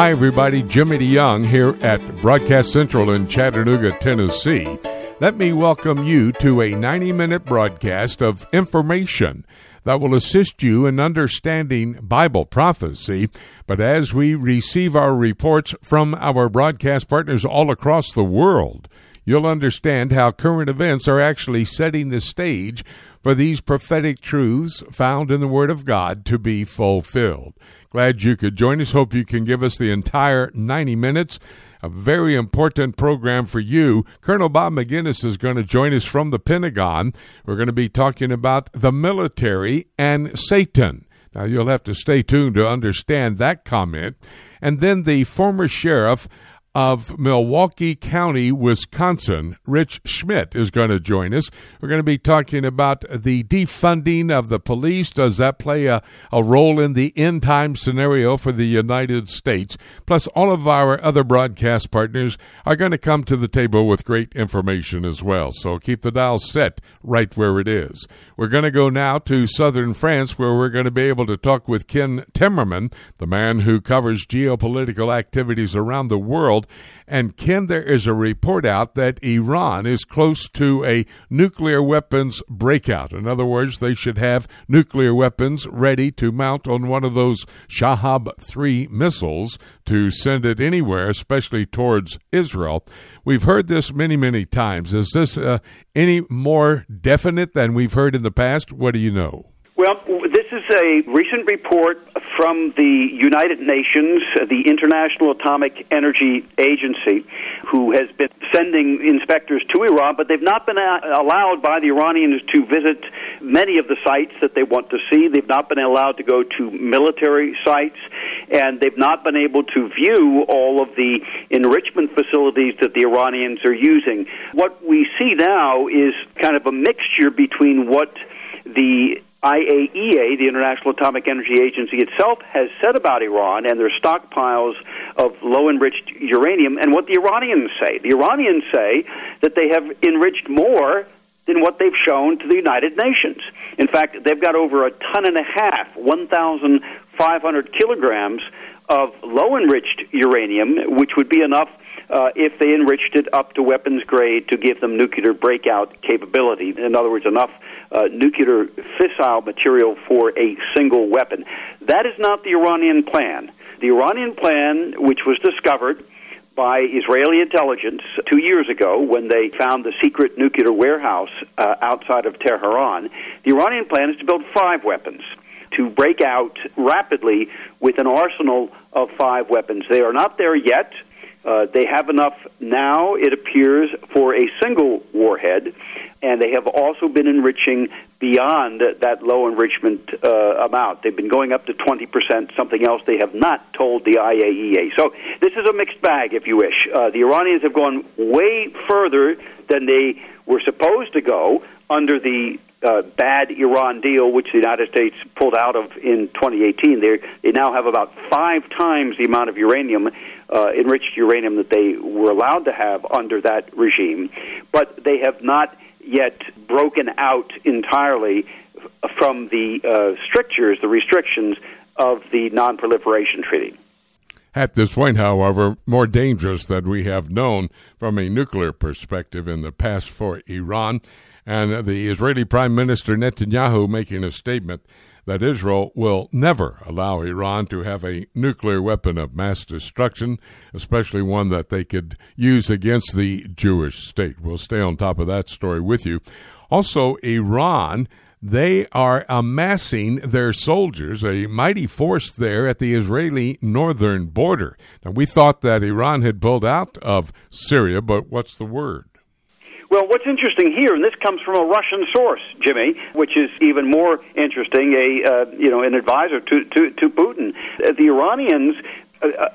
Hi, everybody. Jimmy DeYoung here at Broadcast Central in Chattanooga, Tennessee. Let me welcome you to a 90 minute broadcast of information that will assist you in understanding Bible prophecy. But as we receive our reports from our broadcast partners all across the world, you'll understand how current events are actually setting the stage for these prophetic truths found in the Word of God to be fulfilled. Glad you could join us. Hope you can give us the entire 90 minutes. A very important program for you. Colonel Bob Maginnis is going to join us from the Pentagon. We're going to be talking about the military and Satan. Now, you'll have to stay tuned to understand that comment. And then the former sheriff of Milwaukee County, Wisconsin. Rich Schmidt is going to join us. We're going to be talking about the defunding of the police. Does that play a, a role in the end time scenario for the United States? Plus, all of our other broadcast partners are going to come to the table with great information as well. So keep the dial set right where it is. We're going to go now to southern France where we're going to be able to talk with Ken Timmerman, the man who covers geopolitical activities around the world world. And Ken, there is a report out that Iran is close to a nuclear weapons breakout. In other words, they should have nuclear weapons ready to mount on one of those Shahab 3 missiles to send it anywhere, especially towards Israel. We've heard this many, many times. Is this uh, any more definite than we've heard in the past? What do you know? Well, is a recent report from the United Nations, uh, the International Atomic Energy Agency, who has been sending inspectors to Iran, but they've not been uh, allowed by the Iranians to visit many of the sites that they want to see. They've not been allowed to go to military sites, and they've not been able to view all of the enrichment facilities that the Iranians are using. What we see now is kind of a mixture between what the IAEA, the International Atomic Energy Agency itself, has said about Iran and their stockpiles of low enriched uranium and what the Iranians say. The Iranians say that they have enriched more than what they've shown to the United Nations. In fact, they've got over a ton and a half, 1,500 kilograms of low enriched uranium, which would be enough uh, if they enriched it up to weapons grade to give them nuclear breakout capability. In other words, enough uh, nuclear fissile material for a single weapon. That is not the Iranian plan. The Iranian plan, which was discovered by Israeli intelligence two years ago when they found the secret nuclear warehouse uh, outside of Tehran, the Iranian plan is to build five weapons to break out rapidly with an arsenal of five weapons. They are not there yet. Uh, they have enough now, it appears, for a single warhead, and they have also been enriching beyond that low enrichment uh, amount. They've been going up to 20%, something else they have not told the IAEA. So this is a mixed bag, if you wish. Uh, the Iranians have gone way further than they were supposed to go under the uh, bad Iran deal, which the United States pulled out of in 2018. They they now have about five times the amount of uranium, uh, enriched uranium, that they were allowed to have under that regime, but they have not yet broken out entirely from the uh, strictures, the restrictions of the Non-Proliferation Treaty. At this point, however, more dangerous than we have known from a nuclear perspective in the past for Iran and the Israeli Prime Minister Netanyahu making a statement that Israel will never allow Iran to have a nuclear weapon of mass destruction, especially one that they could use against the Jewish state. We'll stay on top of that story with you. Also, Iran. They are amassing their soldiers, a mighty force there at the Israeli northern border. Now, we thought that Iran had pulled out of Syria, but what's the word? Well, what's interesting here, and this comes from a Russian source, Jimmy, which is even more interesting. A uh, you know an advisor to to, to Putin. Uh, the Iranians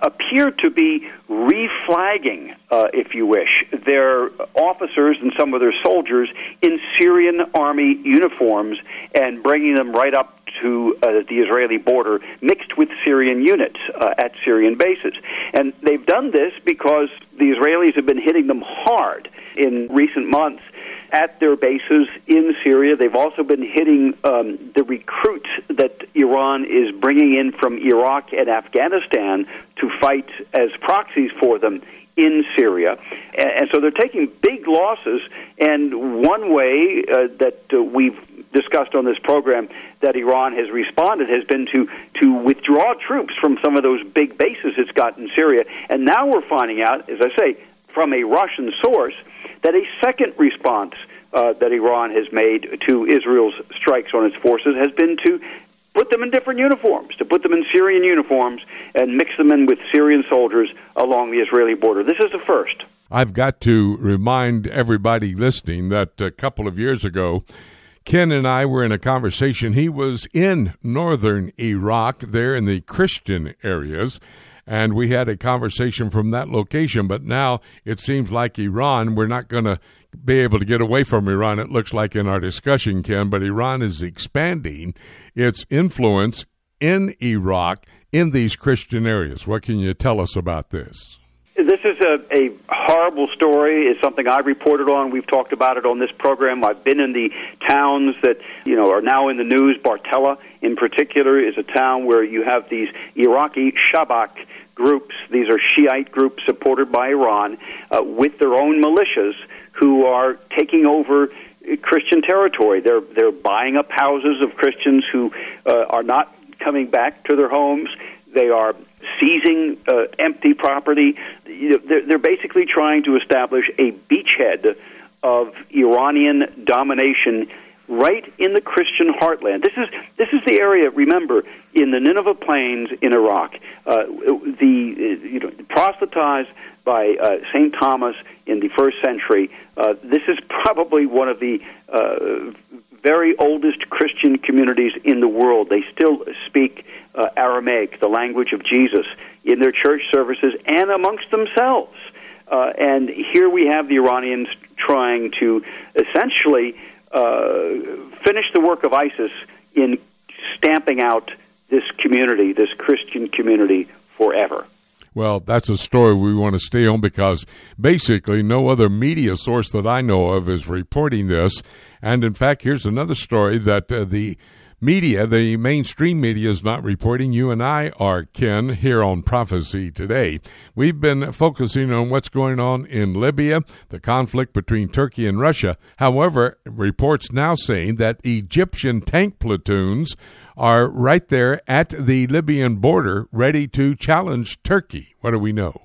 appear to be reflagging, uh, if you wish, their officers and some of their soldiers in Syrian army uniforms and bringing them right up to uh, the Israeli border, mixed with Syrian units uh, at Syrian bases. And they've done this because the Israelis have been hitting them hard in recent months at their bases in Syria. They've also been hitting um, the recruits that Iran is bringing in from Iraq and Afghanistan to fight as proxies for them in Syria. And, so they're taking big losses. And one way uh, that uh, we've discussed on this program that Iran has responded has been to to withdraw troops from some of those big bases it's got in Syria. And now we're finding out, as I say, from a Russian source, that a second response uh, that Iran has made to Israel's strikes on its forces has been to put them in different uniforms, to put them in Syrian uniforms and mix them in with Syrian soldiers along the Israeli border. This is the first. I've got to remind everybody listening that a couple of years ago, Ken and I were in a conversation. He was in northern Iraq, there in the Christian areas, and we had a conversation from that location. But now it seems like Iran, we're not going to be able to get away from Iran, it looks like in our discussion, Ken, but Iran is expanding its influence in Iraq in these Christian areas. What can you tell us about this? This is a, a horrible story. It's something I reported on. We've talked about it on this program. I've been in the towns that you know are now in the news. Bartella, in particular, is a town where you have these Iraqi Shabak groups. These are Shiite groups supported by Iran uh, with their own militias who are taking over Christian territory. They're they're buying up houses of Christians who uh, are not coming back to their homes. They are seizing uh, empty property. You know, they're, they're basically trying to establish a beachhead of Iranian domination right in the Christian heartland. This is this is the area. Remember, in the Nineveh Plains in Iraq, uh, the you know proselytized by uh, Saint Thomas in the first century. Uh, this is probably one of the uh, very oldest Christian communities in the world. They still speak uh, Aramaic, the language of Jesus, in their church services and amongst themselves. Uh, and here we have the Iranians trying to essentially uh, finish the work of ISIS in stamping out this community, this Christian community, forever. Well, that's a story we want to stay on because basically no other media source that I know of is reporting this. And in fact, here's another story that uh, the media, the mainstream media, is not reporting. You and I are, Ken, here on Prophecy Today. We've been focusing on what's going on in Libya, the conflict between Turkey and Russia. However, reports now saying that Egyptian tank platoons are right there at the Libyan border, ready to challenge Turkey. What do we know?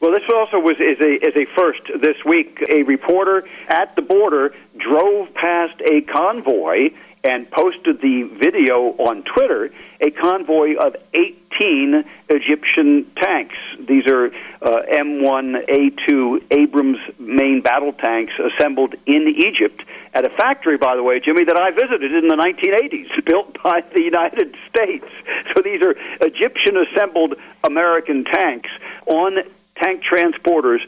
Well, this also was is a is a first this week. A reporter at the border drove past a convoy and posted the video on Twitter. A convoy of 18 Egyptian tanks. These are uh, M1A2 Abrams main battle tanks assembled in Egypt at a factory, by the way, Jimmy, that I visited in the 1980s, built by the United States. So these are Egyptian assembled American tanks on tank transporters,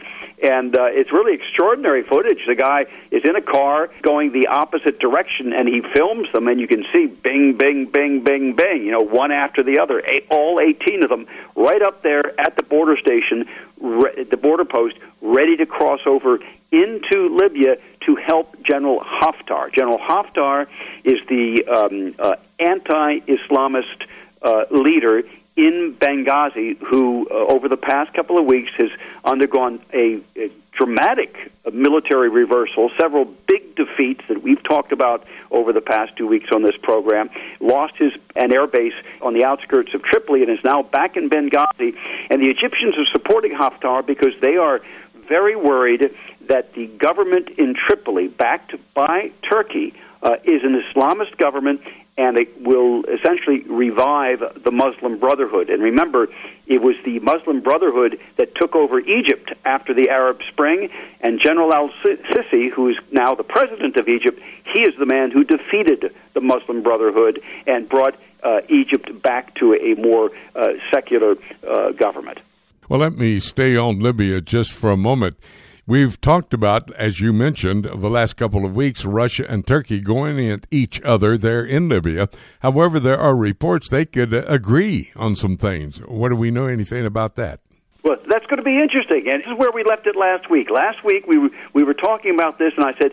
and uh, it's really extraordinary footage. The guy is in a car going the opposite direction, and he films them, and you can see bing, bing, bing, bing, bing, you know, one after the other, all 18 of them, right up there at the border station, re- the border post, ready to cross over into Libya to help General Haftar. General Haftar is the um, uh, anti-Islamist uh, leader in Benghazi who, uh, over the past couple of weeks, has undergone a, a dramatic military reversal, several big defeats that we've talked about over the past two weeks on this program. Lost his an air base on the outskirts of Tripoli and is now back in Benghazi. And the Egyptians are supporting Haftar because they are very worried that the government in Tripoli, backed by Turkey, uh, is an Islamist government and it will essentially revive the Muslim Brotherhood. And remember, it was the Muslim Brotherhood that took over Egypt after the Arab Spring, and General al Sisi, who is now the president of Egypt, he is the man who defeated the Muslim Brotherhood and brought uh, Egypt back to a more uh, secular uh, government. Well, let me stay on Libya just for a moment. We've talked about, as you mentioned, the last couple of weeks, Russia and Turkey going at each other there in Libya. However, there are reports they could agree on some things. What do we know anything about that? Well, that's going to be interesting. And this is where we left it last week. Last week we were, we were talking about this, and I said,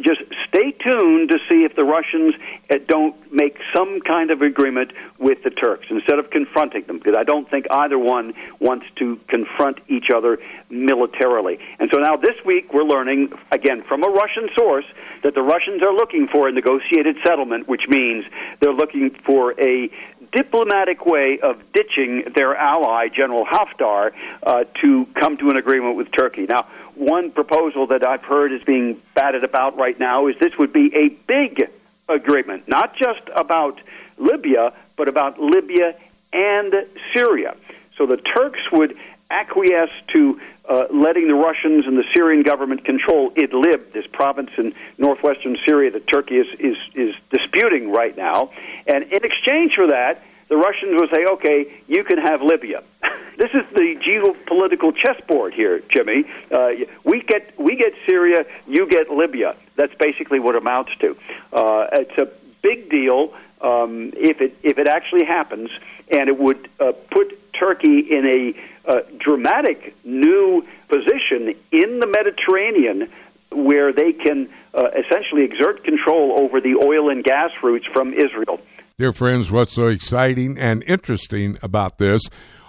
just stay tuned to see if the Russians uh, don't make some kind of agreement with the Turks instead of confronting them, because I don't think either one wants to confront each other militarily. And so now this week we're learning, again, from a Russian source, that the Russians are looking for a negotiated settlement, which means they're looking for a diplomatic way of ditching their ally, General Haftar, uh, to come to an agreement with Turkey. Now, one proposal that I've heard is being batted about right now is this would be a big agreement, not just about Libya, but about Libya and Syria. So the Turks would acquiesce to uh, letting the Russians and the Syrian government control Idlib, this province in northwestern Syria that Turkey is, is, is disputing right now. And in exchange for that, the Russians would say, okay, you can have Libya. this is the geopolitical chessboard here, Jimmy. Uh, we get we get Syria, you get Libya. That's basically what it amounts to. Uh, it's a big deal um, if it if it actually happens, and it would uh, put Turkey in a uh, dramatic new position in the Mediterranean where they can uh, essentially exert control over the oil and gas routes from Israel. Dear friends, what's so exciting and interesting about this?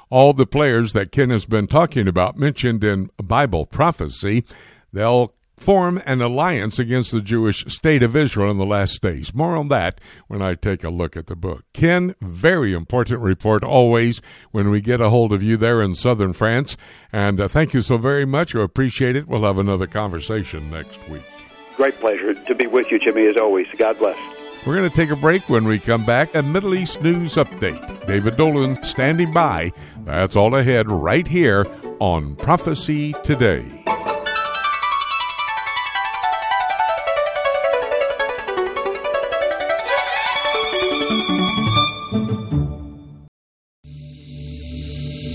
All the players that Ken has been talking about mentioned in Bible prophecy, they'll form an alliance against the Jewish state of Israel in the last days. More on that when I take a look at the book. Ken, very important report always when we get a hold of you there in southern France. And uh, thank you so very much. I appreciate it. We'll have another conversation next week. Great pleasure to be with you, Jimmy, as always. God bless. We're going to take a break when we come back. A Middle East news update. David Dolan standing by. That's all ahead right here on Prophecy Today.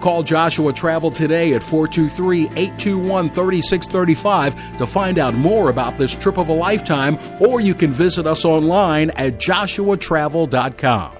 Call Joshua Travel today at 423 821 3635 to find out more about this trip of a lifetime, or you can visit us online at joshuatravel.com.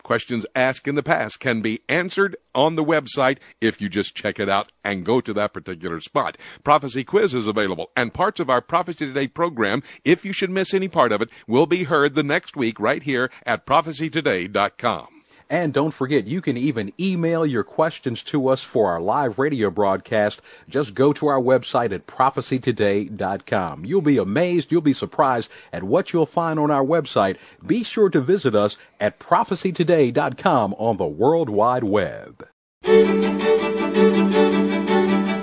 Questions asked in the past can be answered on the website if you just check it out and go to that particular spot. Prophecy quiz is available, and parts of our Prophecy Today program, if you should miss any part of it, will be heard the next week right here at prophecytoday.com. And don't forget, you can even email your questions to us for our live radio broadcast. Just go to our website at prophecytoday.com. You'll be amazed, you'll be surprised at what you'll find on our website. Be sure to visit us at prophecytoday.com on the World Wide Web.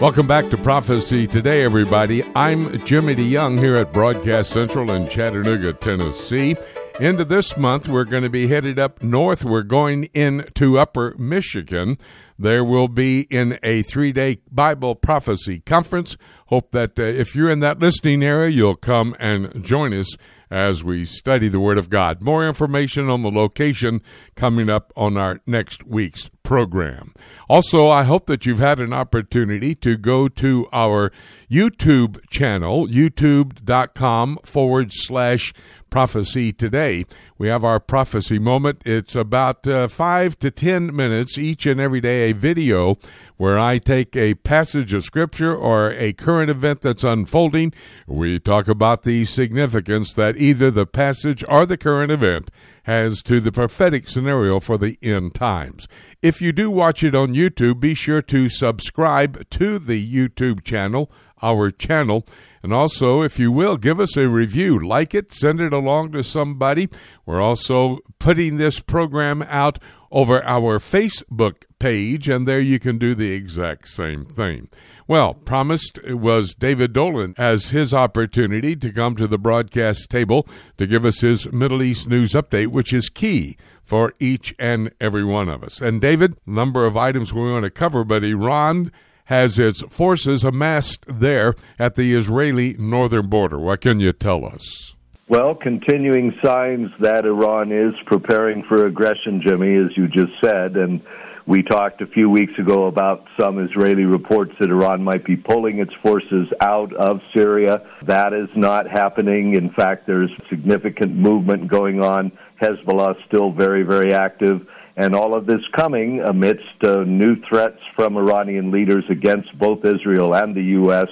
Welcome back to Prophecy Today, everybody. I'm Jimmy DeYoung here at Broadcast Central in Chattanooga, Tennessee. Into this month, we're going to be headed up north. We're going into Upper Michigan. There will be in a three day Bible prophecy conference. Hope that uh, if you're in that listening area, you'll come and join us as we study the Word of God. More information on the location coming up on our next week's program. Also, I hope that you've had an opportunity to go to our YouTube channel, youtube.com forward slash prophecy today. We have our prophecy moment. It's about uh, five to ten minutes each and every day, a video where I take a passage of scripture or a current event that's unfolding. We talk about the significance that either the passage or the current event has to the prophetic scenario for the end times. If you do watch it on YouTube, be sure to subscribe to the YouTube channel, our channel. And also, if you will, give us a review, like it, send it along to somebody. We're also putting this program out over our Facebook page, and there you can do the exact same thing. Well, promised was David Dolan as his opportunity to come to the broadcast table to give us his Middle East news update, which is key for each and every one of us. And David, number of items we want to cover, but Iran has its forces amassed there at the Israeli northern border. What can you tell us? Well, continuing signs that Iran is preparing for aggression, Jimmy, as you just said. And we talked a few weeks ago about some Israeli reports that Iran might be pulling its forces out of Syria. That is not happening. In fact, there's significant movement going on. Hezbollah still very, very active. And all of this coming amidst uh, new threats from Iranian leaders against both Israel and the U.S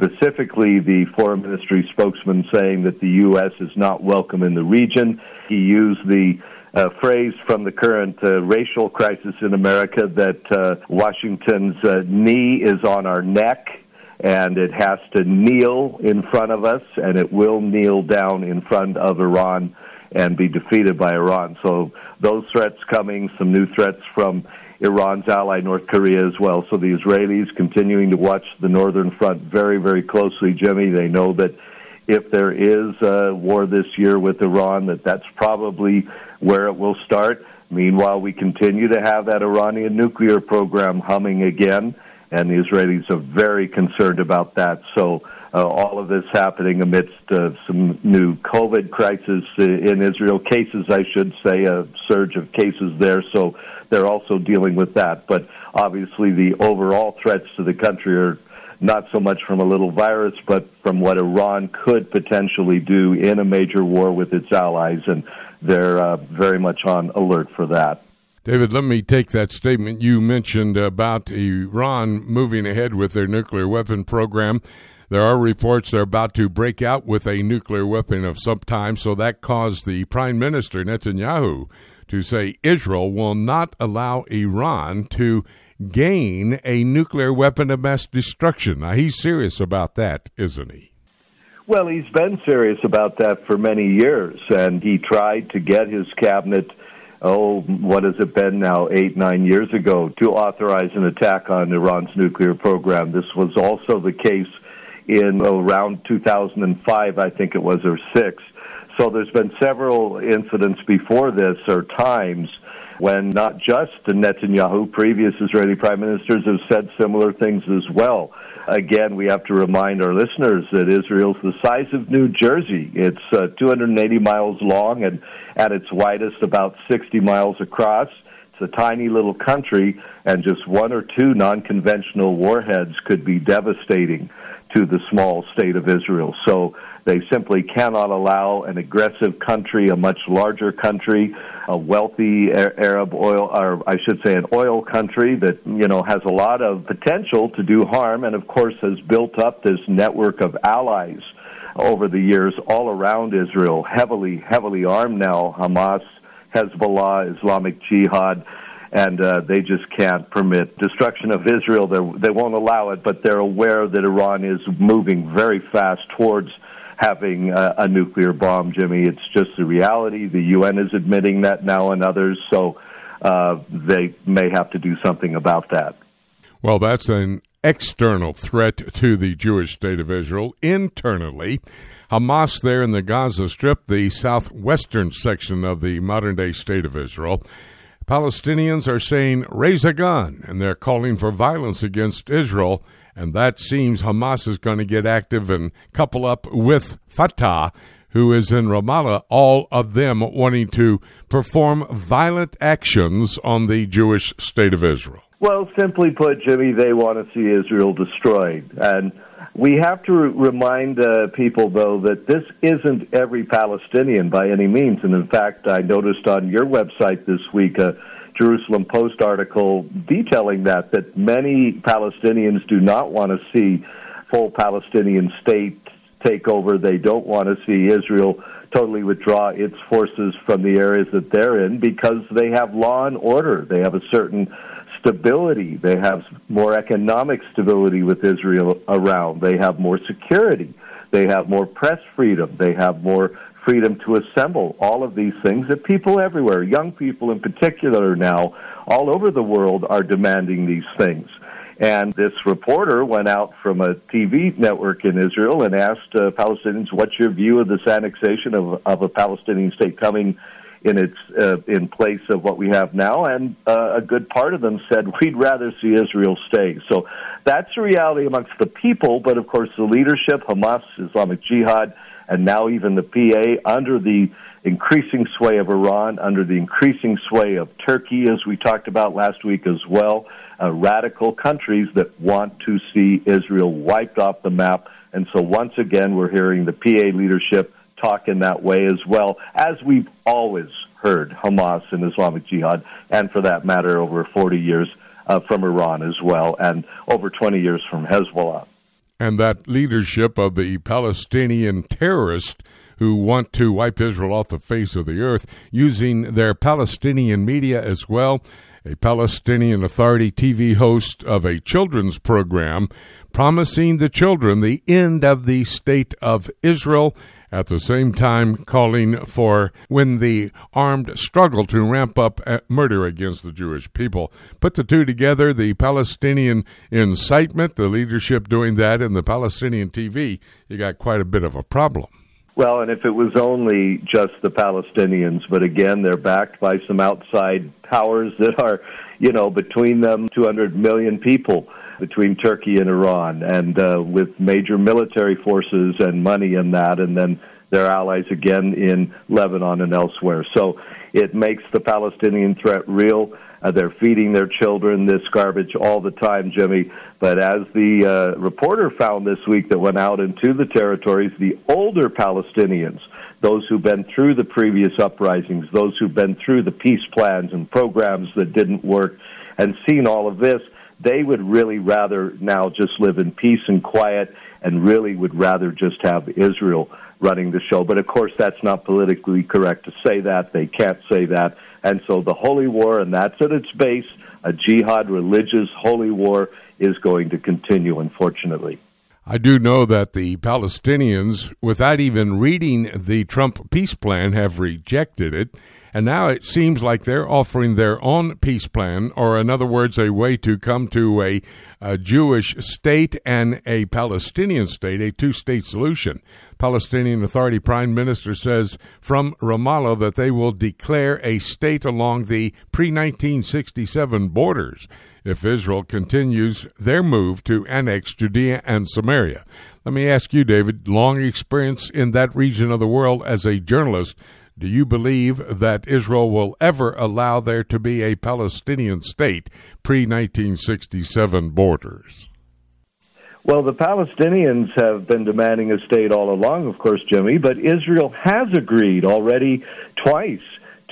specifically the foreign ministry spokesman saying that the U.S. is not welcome in the region. He used the uh, phrase from the current uh, racial crisis in America that uh, Washington's uh, knee is on our neck and it has to kneel in front of us and it will kneel down in front of Iran and be defeated by Iran. So those threats coming, some new threats from Iran's ally North Korea as well. So the Israelis continuing to watch the northern front very, very closely, Jimmy. They know that if there is a war this year with Iran, that that's probably where it will start. Meanwhile, we continue to have that Iranian nuclear program humming again, and the Israelis are very concerned about that. So uh, all of this happening amidst uh, some new COVID crisis in Israel, cases, I should say, a surge of cases there. So they're also dealing with that. But obviously, the overall threats to the country are not so much from a little virus, but from what Iran could potentially do in a major war with its allies, and they're uh, very much on alert for that. David, let me take that statement you mentioned about Iran moving ahead with their nuclear weapon program. There are reports they're about to break out with a nuclear weapon of some time, so that caused the Prime Minister Netanyahu to say Israel will not allow Iran to gain a nuclear weapon of mass destruction. Now, he's serious about that, isn't he? Well, he's been serious about that for many years, and he tried to get his cabinet, oh, what has it been now, eight, nine years ago, to authorize an attack on Iran's nuclear program. This was also the case in around 2005, I think it was, or six so there's been several incidents before this or times when not just Netanyahu, previous Israeli prime ministers have said similar things as well. Again, we have to remind our listeners that Israel's the size of New Jersey. It's uh, 280 miles long and at its widest about 60 miles across. It's a tiny little country, and just one or two non conventional warheads could be devastating to the small state of Israel. So they simply cannot allow an aggressive country, a much larger country, a wealthy Arab oil, or I should say, an oil country that you know has a lot of potential to do harm, and of course has built up this network of allies over the years all around Israel, heavily, heavily armed now. Hamas, Hezbollah, Islamic Jihad and uh, they just can't permit destruction of Israel. They're, they won't allow it, but they're aware that Iran is moving very fast towards having a, a nuclear bomb, Jimmy. It's just the reality. The UN is admitting that now and others, so uh, they may have to do something about that. Well, that's an external threat to the Jewish state of Israel. Internally, Hamas there in the Gaza Strip, the southwestern section of the modern day state of Israel. Palestinians are saying, raise a gun, and they're calling for violence against Israel and that seems Hamas is going to get active and couple up with Fatah, who is in Ramallah, all of them wanting to perform violent actions on the Jewish state of Israel. Well, simply put, Jimmy, they want to see Israel destroyed. And We have to remind uh, people, though, that this isn't every Palestinian by any means. And in fact, I noticed on your website this week a Jerusalem Post article detailing that, that many Palestinians do not want to see full Palestinian state take over. They don't want to see Israel totally withdraw its forces from the areas that they're in because they have law and order. They have a certain stability. They have more economic stability with Israel around. They have more security. They have more press freedom. They have more freedom to assemble. All of these things that people everywhere, young people in particular now, all over the world, are demanding these things. And this reporter went out from a TV network in Israel and asked uh, Palestinians, "What's your view of this annexation of, of a Palestinian state coming in its uh, in place of what we have now, and uh, a good part of them said we'd rather see Israel stay. So that's the reality amongst the people, but of course the leadership, Hamas, Islamic Jihad, and now even the PA under the increasing sway of Iran, under the increasing sway of Turkey, as we talked about last week as well, uh, radical countries that want to see Israel wiped off the map. And so once again, we're hearing the PA leadership talk in that way as well, as we've always heard Hamas and Islamic Jihad, and for that matter, over 40 years uh, from Iran as well, and over 20 years from Hezbollah. And that leadership of the Palestinian terrorists who want to wipe Israel off the face of the earth using their Palestinian media as well. A Palestinian Authority TV host of a children's program promising the children the end of the state of Israel at the same time calling for when the armed struggle to ramp up uh, murder against the Jewish people. Put the two together, the Palestinian incitement, the leadership doing that, and the Palestinian TV, you got quite a bit of a problem. Well, and if it was only just the Palestinians, but again, they're backed by some outside powers that are, you know, between them 200 million people between Turkey and Iran, and uh, with major military forces and money in that, and then their allies again in Lebanon and elsewhere. So it makes the Palestinian threat real. Uh, they're feeding their children this garbage all the time, Jimmy. But as the uh, reporter found this week that went out into the territories, the older Palestinians, those who've been through the previous uprisings, those who've been through the peace plans and programs that didn't work, and seen all of this, they would really rather now just live in peace and quiet and really would rather just have Israel running the show. But of course, that's not politically correct to say that. They can't say that. And so the holy war, and that's at its base, a jihad religious holy war, is going to continue, unfortunately. I do know that the Palestinians, without even reading the Trump peace plan, have rejected it. And now it seems like they're offering their own peace plan, or in other words, a way to come to a, a Jewish state and a Palestinian state, a two state solution. Palestinian Authority Prime Minister says from Ramallah that they will declare a state along the pre 1967 borders if Israel continues their move to annex Judea and Samaria. Let me ask you, David, long experience in that region of the world as a journalist. Do you believe that Israel will ever allow there to be a Palestinian state pre 1967 borders? Well, the Palestinians have been demanding a state all along, of course, Jimmy, but Israel has agreed already twice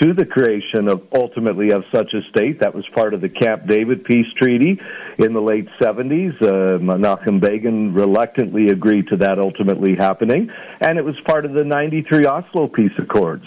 to the creation of ultimately of such a state. That was part of the Camp David peace treaty in the late 70s. Uh, Menachem Begin reluctantly agreed to that ultimately happening, and it was part of the 93 Oslo peace accords.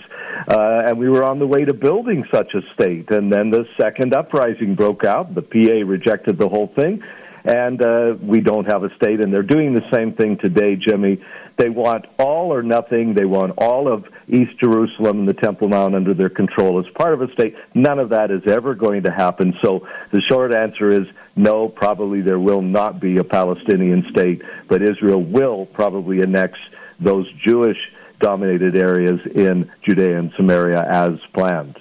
Uh, and we were on the way to building such a state, and then the second uprising broke out. The PA rejected the whole thing, and uh, we don't have a state. And they're doing the same thing today, Jimmy. They want all or nothing. They want all of East Jerusalem and the Temple Mount under their control as part of a state. None of that is ever going to happen. So the short answer is no, probably there will not be a Palestinian state, but Israel will probably annex those Jewish dominated areas in Judea and Samaria as planned.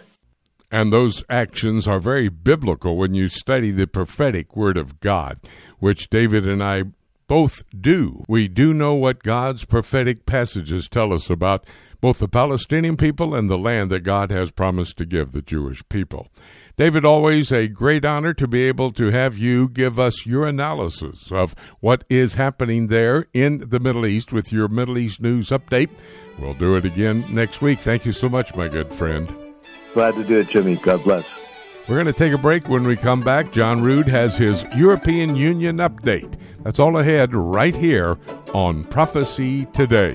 And those actions are very biblical when you study the prophetic word of God, which David and I both do. We do know what God's prophetic passages tell us about both the Palestinian people and the land that God has promised to give the Jewish people. David, always a great honor to be able to have you give us your analysis of what is happening there in the Middle East with your Middle East news update. We'll do it again next week. Thank you so much, my good friend. Glad to do it, Jimmy. God bless. We're going to take a break. When we come back, John Rood has his European Union update. That's all ahead right here on Prophecy Today.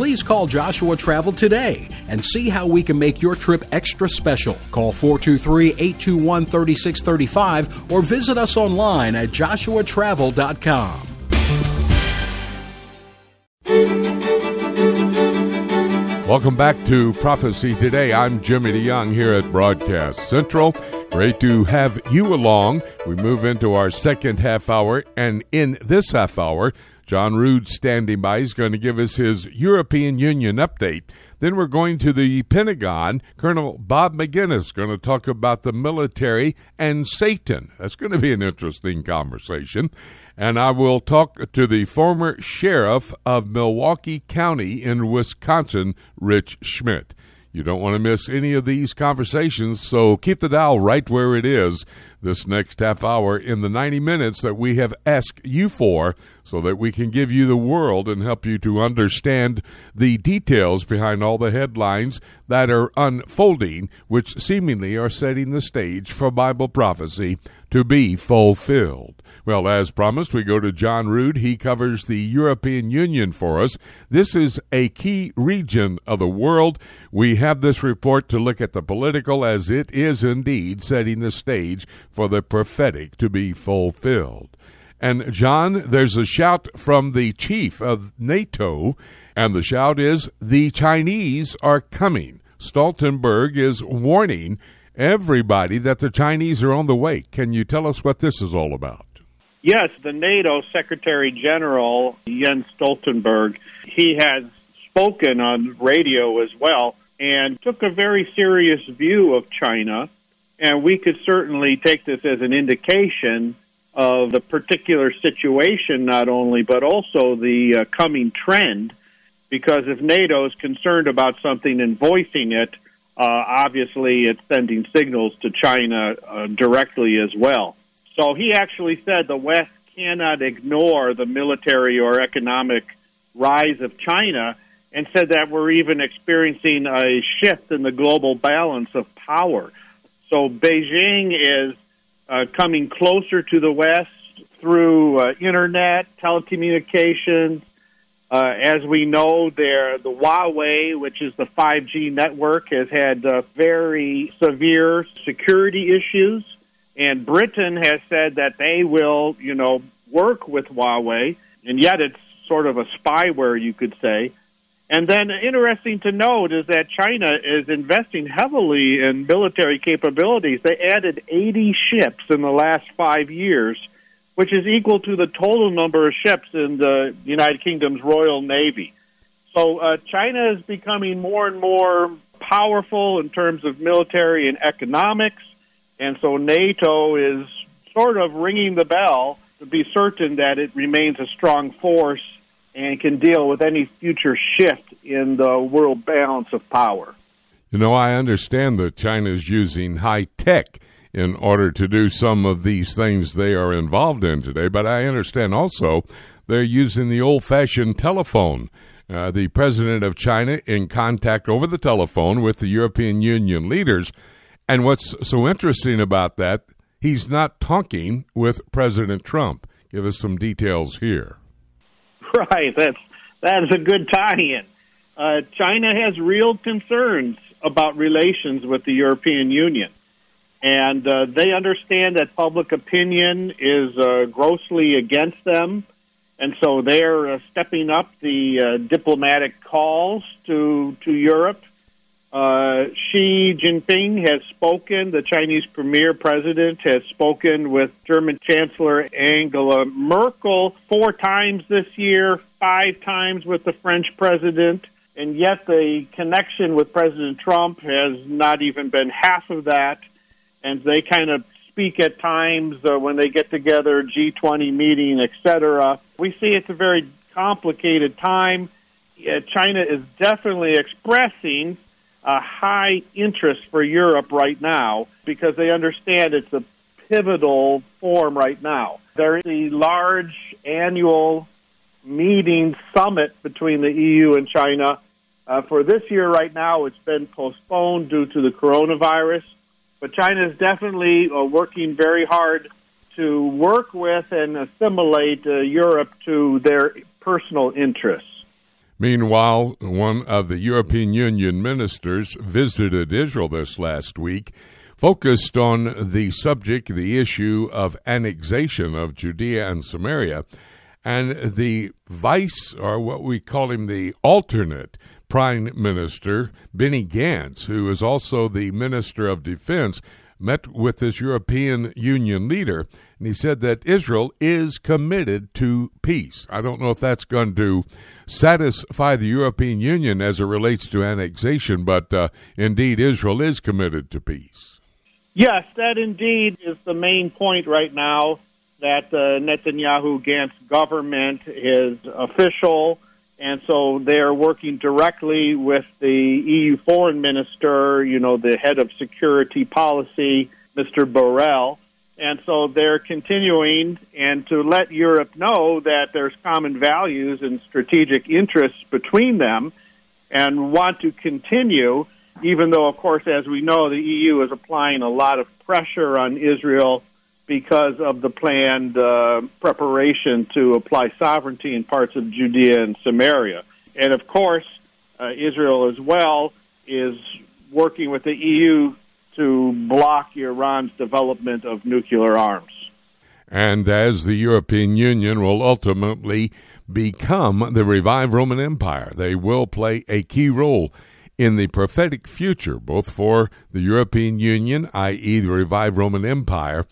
please call Joshua Travel today and see how we can make your trip extra special. Call 423 821 3635 or visit us online at joshuatravel.com. Welcome back to Prophecy Today. I'm Jimmy DeYoung here at Broadcast Central. Great to have you along. We move into our second half hour, and in this half hour, John Rood standing by. He's going to give us his European Union update. Then we're going to the Pentagon. Colonel Bob Maginnis going to talk about the military and Satan. That's going to be an interesting conversation. And I will talk to the former sheriff of Milwaukee County in Wisconsin, Rich Schmidt. You don't want to miss any of these conversations, so keep the dial right where it is this next half hour in the 90 minutes that we have asked you for so that we can give you the world and help you to understand the details behind all the headlines that are unfolding, which seemingly are setting the stage for Bible prophecy to be fulfilled. Well, as promised, we go to John Rood. He covers the European Union for us. This is a key region of the world. We have this report to look at the political as it is indeed setting the stage for the prophetic to be fulfilled. And John, there's a shout from the chief of NATO, and the shout is the Chinese are coming. Stoltenberg is warning everybody that the Chinese are on the way. Can you tell us what this is all about? Yes, the NATO Secretary General Jens Stoltenberg, he has spoken on radio as well and took a very serious view of China and we could certainly take this as an indication of the particular situation, not only, but also the uh, coming trend. Because if NATO is concerned about something and voicing it, uh, obviously it's sending signals to China uh, directly as well. So he actually said the West cannot ignore the military or economic rise of China and said that we're even experiencing a shift in the global balance of power. So Beijing is uh, coming closer to the West through uh, internet, telecommunications. Uh, as we know, there the Huawei, which is the 5G network, has had uh, very severe security issues, and Britain has said that they will, you know, work with Huawei, and yet it's sort of a spyware, you could say. And then, interesting to note is that China is investing heavily in military capabilities. They added 80 ships in the last five years, which is equal to the total number of ships in the United Kingdom's Royal Navy. So, uh, China is becoming more and more powerful in terms of military and economics. And so, NATO is sort of ringing the bell to be certain that it remains a strong force and can deal with any future shift in the world balance of power. You know, I understand that China is using high tech in order to do some of these things they are involved in today, but I understand also they're using the old fashioned telephone. Uh, the president of China in contact over the telephone with the European Union leaders. And what's so interesting about that, he's not talking with President Trump. Give us some details here. Right, that's that is a good tie-in. Uh, China has real concerns about relations with the European Union, and uh, they understand that public opinion is uh, grossly against them, and so they're uh, stepping up the uh, diplomatic calls to to Europe uh, Xi Jinping has spoken. The Chinese premier president has spoken with German Chancellor Angela Merkel four times this year, five times with the French president, and yet the connection with President Trump has not even been half of that. And they kind of speak at times uh, when they get together, G20 meeting, etc. We see it's a very complicated time. Uh, China is definitely expressing a high interest for Europe right now because they understand it's a pivotal form right now. There is a large annual meeting summit between the EU and China. Uh, for this year, right now, it's been postponed due to the coronavirus. But China is definitely uh, working very hard to work with and assimilate uh, Europe to their personal interests. Meanwhile, one of the European Union ministers visited Israel this last week, focused on the subject, the issue of annexation of Judea and Samaria, and the vice, or what we call him, the alternate Prime Minister, Benny Gantz, who is also the Minister of Defense, met with this European Union leader, and he said that Israel is committed to peace. I don't know if that's going to satisfy the European Union as it relates to annexation, but uh, indeed Israel is committed to peace. Yes, that indeed is the main point right now. That uh, Netanyahu Gantz government is official, and so they're working directly with the EU foreign minister, you know, the head of security policy, Mr. Borrell and so they're continuing and to let Europe know that there's common values and strategic interests between them and want to continue, even though, of course, as we know, the EU is applying a lot of pressure on Israel because of the planned uh, preparation to apply sovereignty in parts of Judea and Samaria. And of course, uh, Israel as well is working with the EU to block Iran's development of nuclear arms. And as the European Union will ultimately become the revived Roman Empire, they will play a key role in the prophetic future, both for the European Union, i.e., the revived Roman Empire,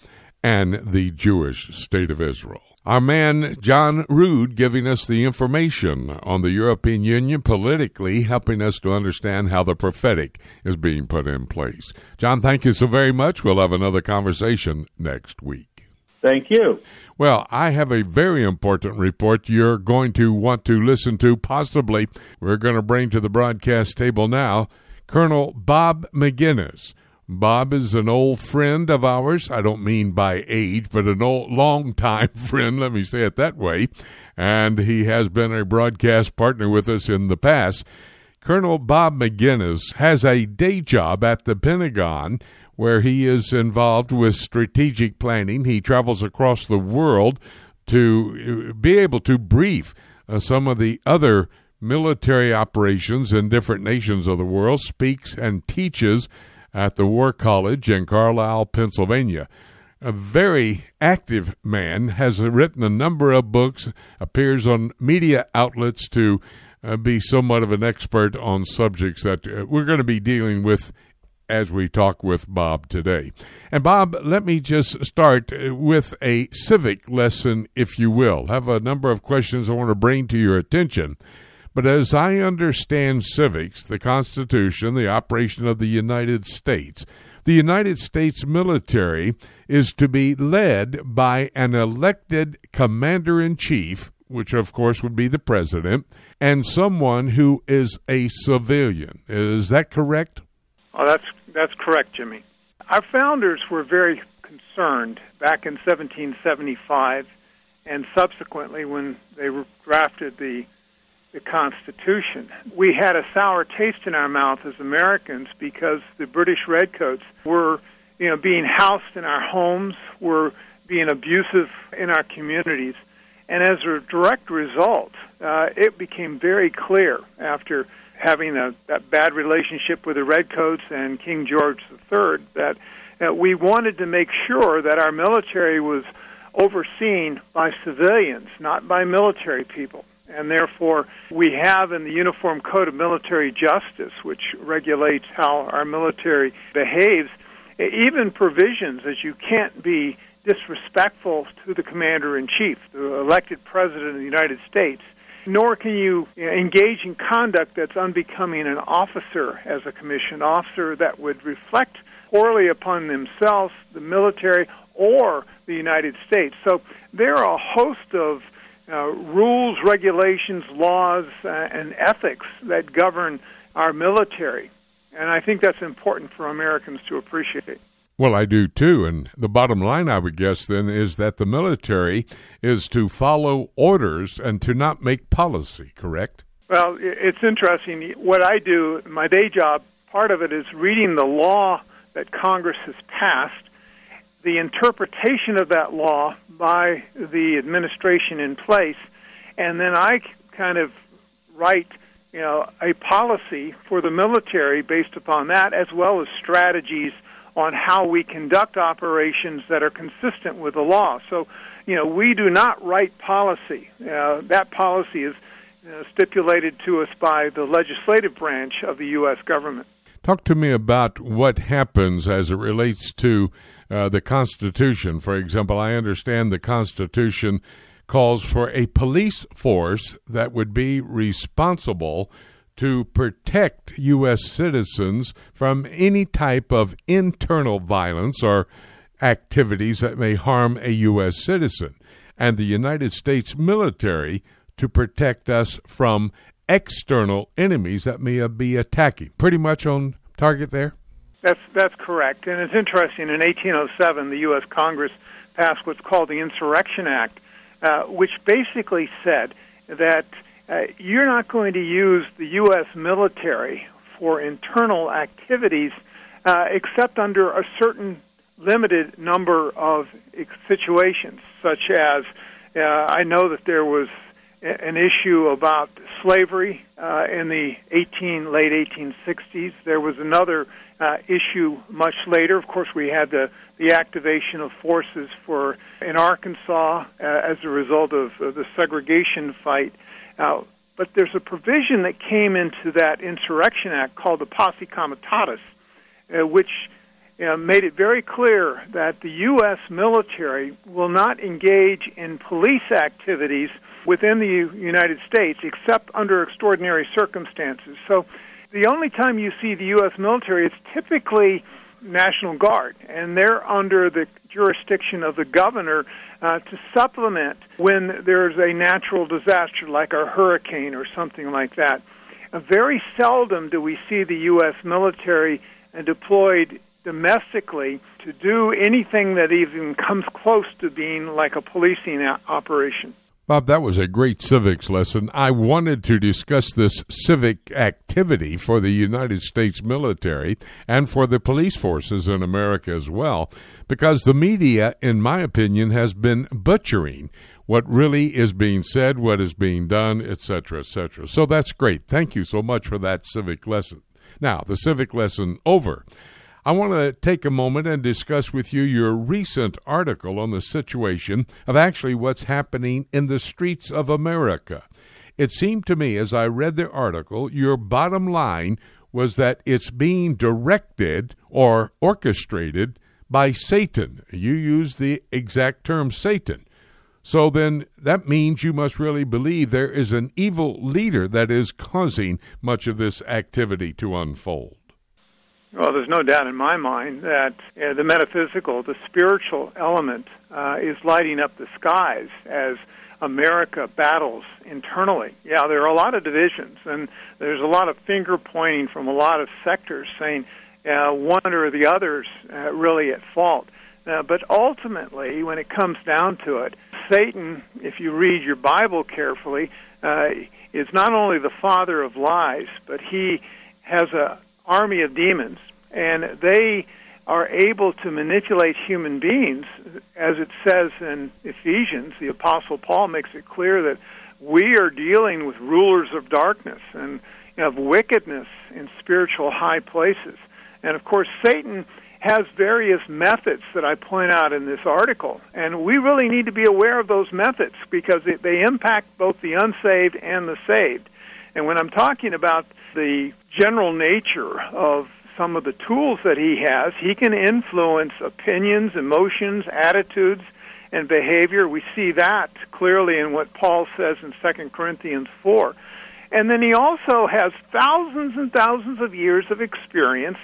and the Jewish state of Israel. Our man John Rood giving us the information on the European Union politically, helping us to understand how the prophetic is being put in place. John, thank you so very much. We'll have another conversation next week. Thank you. Well, I have a very important report you're going to want to listen to, possibly. We're going to bring to the broadcast table now Colonel Bob Maginnis Bob is an old friend of ours. I don't mean by age, but an old, long time friend. Let me say it that way. And he has been a broadcast partner with us in the past. Colonel Bob Maginnis has a day job at the Pentagon where he is involved with strategic planning. He travels across the world to uh, be able to brief uh, some of the other military operations in different nations of the world, speaks and teaches at the War College in Carlisle, Pennsylvania. A very active man, has written a number of books, appears on media outlets to uh, be somewhat of an expert on subjects that uh, we're going to be dealing with as we talk with Bob today. And Bob, let me just start uh, with a civic lesson, if you will. I have a number of questions I want to bring to your attention. But as I understand civics, the Constitution, the operation of the United States, the United States military is to be led by an elected commander in chief, which of course would be the president, and someone who is a civilian. Is that correct? Oh, that's that's correct, Jimmy. Our founders were very concerned back in 1775 and subsequently when they drafted the the Constitution. We had a sour taste in our mouth as Americans because the British Redcoats were, you know, being housed in our homes, were being abusive in our communities. And as a direct result, uh, it became very clear after having a, bad relationship with the Redcoats and King George III that, that we wanted to make sure that our military was overseen by civilians, not by military people. And therefore, we have in the Uniform Code of Military Justice, which regulates how our military behaves, even provisions as you can't be disrespectful to the commander in chief, the elected president of the United States, nor can you engage in conduct that's unbecoming an officer as a commissioned officer that would reflect poorly upon themselves, the military, or the United States. So there are a host of uh, rules, regulations, laws, uh, and ethics that govern our military. And I think that's important for Americans to appreciate. Well, I do too. And the bottom line, I would guess, then, is that the military is to follow orders and to not make policy, correct? Well, it's interesting. What I do, my day job, part of it is reading the law that Congress has passed, the interpretation of that law by the administration in place, and then I kind of write you know a policy for the military based upon that as well as strategies on how we conduct operations that are consistent with the law. So, you know, we do not write policy. Uh, that policy is stipulated to us by the legislative branch of the U.S. government. Talk to me about what happens as it relates to uh, the Constitution. For example, I understand the Constitution calls for a police force that would be responsible to protect U.S. citizens from any type of internal violence or activities that may harm a U.S. citizen, and the United States military to protect us from external enemies that may be attacking. Pretty much on target there? That's, that's correct. And it's interesting, in 1807, the U.S. Congress passed what's called the Insurrection Act, uh, which basically said that uh, you're not going to use the U.S. military for internal activities uh, except under a certain limited number of situations, such as uh, I know that there was an issue about slavery uh, in the 18 late 1860s. There was another uh, issue much later. Of course, we had the the activation of forces for in Arkansas uh, as a result of, of the segregation fight uh, but there's a provision that came into that Insurrection Act called the Posse Comitatus, uh, which uh, made it very clear that the U.S. military will not engage in police activities within the United States except under extraordinary circumstances. So the only time you see the U.S. military is typically National Guard, and they're under the jurisdiction of the governor uh, to supplement when there's a natural disaster like a hurricane or something like that. Uh, very seldom do we see the U.S. military deployed domestically to do anything that even comes close to being like a policing operation. Bob, that was a great civics lesson. I wanted to discuss this civic activity for the United States military and for the police forces in America as well, because the media, in my opinion, has been butchering what really is being said, what is being done, etc., etc. So that's great. Thank you so much for that civic lesson. Now, the civic lesson over. I want to take a moment and discuss with you your recent article on the situation of actually what's happening in the streets of America. It seemed to me, as I read the article, your bottom line was that it's being directed or orchestrated by Satan. You use the exact term Satan. So then that means you must really believe there is an evil leader that is causing much of this activity to unfold. Well, there's no doubt in my mind that uh, the metaphysical, the spiritual element, uh, is lighting up the skies as America battles internally. Yeah, there are a lot of divisions, and there's a lot of finger pointing from a lot of sectors saying uh, one or the other's uh, really at fault. Uh, but ultimately, when it comes down to it, Satan, if you read your Bible carefully, uh, is not only the father of lies, but he has a army of demons, and they are able to manipulate human beings, as it says in Ephesians, the Apostle Paul makes it clear that we are dealing with rulers of darkness and of wickedness in spiritual high places. And of course, Satan has various methods that I point out in this article. And we really need to be aware of those methods because they impact both the unsaved and the saved. And when I'm talking about the general nature of some of the tools that he has, he can influence opinions, emotions, attitudes, and behavior. We see that clearly in what Paul says in 2 Corinthians 4. And then he also has thousands and thousands of years of experience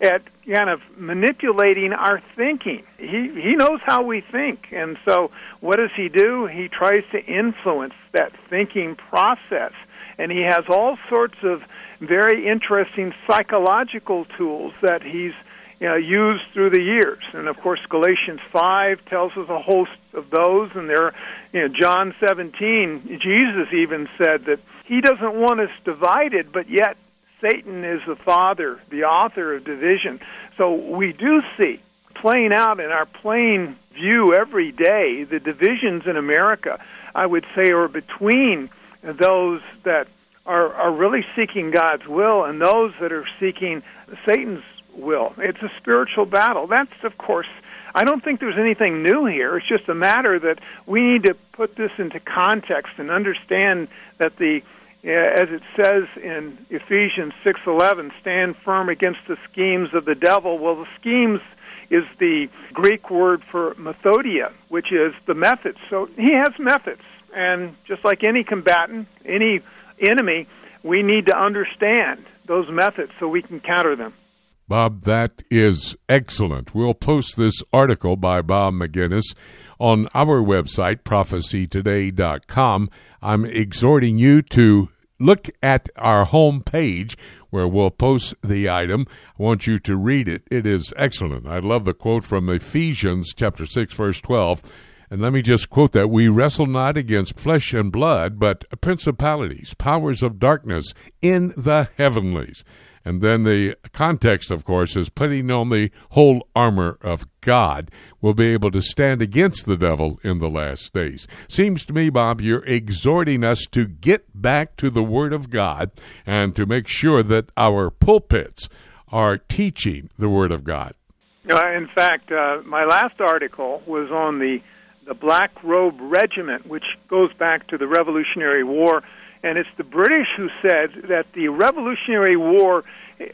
at kind of manipulating our thinking. He he knows how we think, and so what does he do? He tries to influence that thinking process, and he has all sorts of very interesting psychological tools that he's you know, used through the years. And of course, Galatians 5 tells us a host of those, and there, you know, John 17, Jesus even said that he doesn't want us divided, but yet Satan is the father, the author of division. So we do see playing out in our plain view every day the divisions in America, I would say, are between those that are, are really seeking God's will and those that are seeking Satan's will. It's a spiritual battle. That's, of course, I don't think there's anything new here. It's just a matter that we need to put this into context and understand that the uh, as it says in Ephesians 6:11, stand firm against the schemes of the devil. Well, the schemes is the Greek word for methodia, which is the methods. So he has methods, and just like any combatant, any enemy, we need to understand those methods so we can counter them. Bob, that is excellent. We'll post this article by Bob Maginnis on our website, prophecytoday.com. I'm exhorting you to look at our home page where we'll post the item. I want you to read it. It is excellent. I love the quote from Ephesians chapter 6 verse 12. And let me just quote that we wrestle not against flesh and blood, but principalities, powers of darkness in the heavenlies. And then the context, of course, is putting on the whole armor of God will be able to stand against the devil in the last days. Seems to me, Bob, you're exhorting us to get back to the Word of God and to make sure that our pulpits are teaching the Word of God. Uh, in fact, uh, my last article was on the the Black Robe Regiment, which goes back to the Revolutionary War and it's the British who said that the Revolutionary War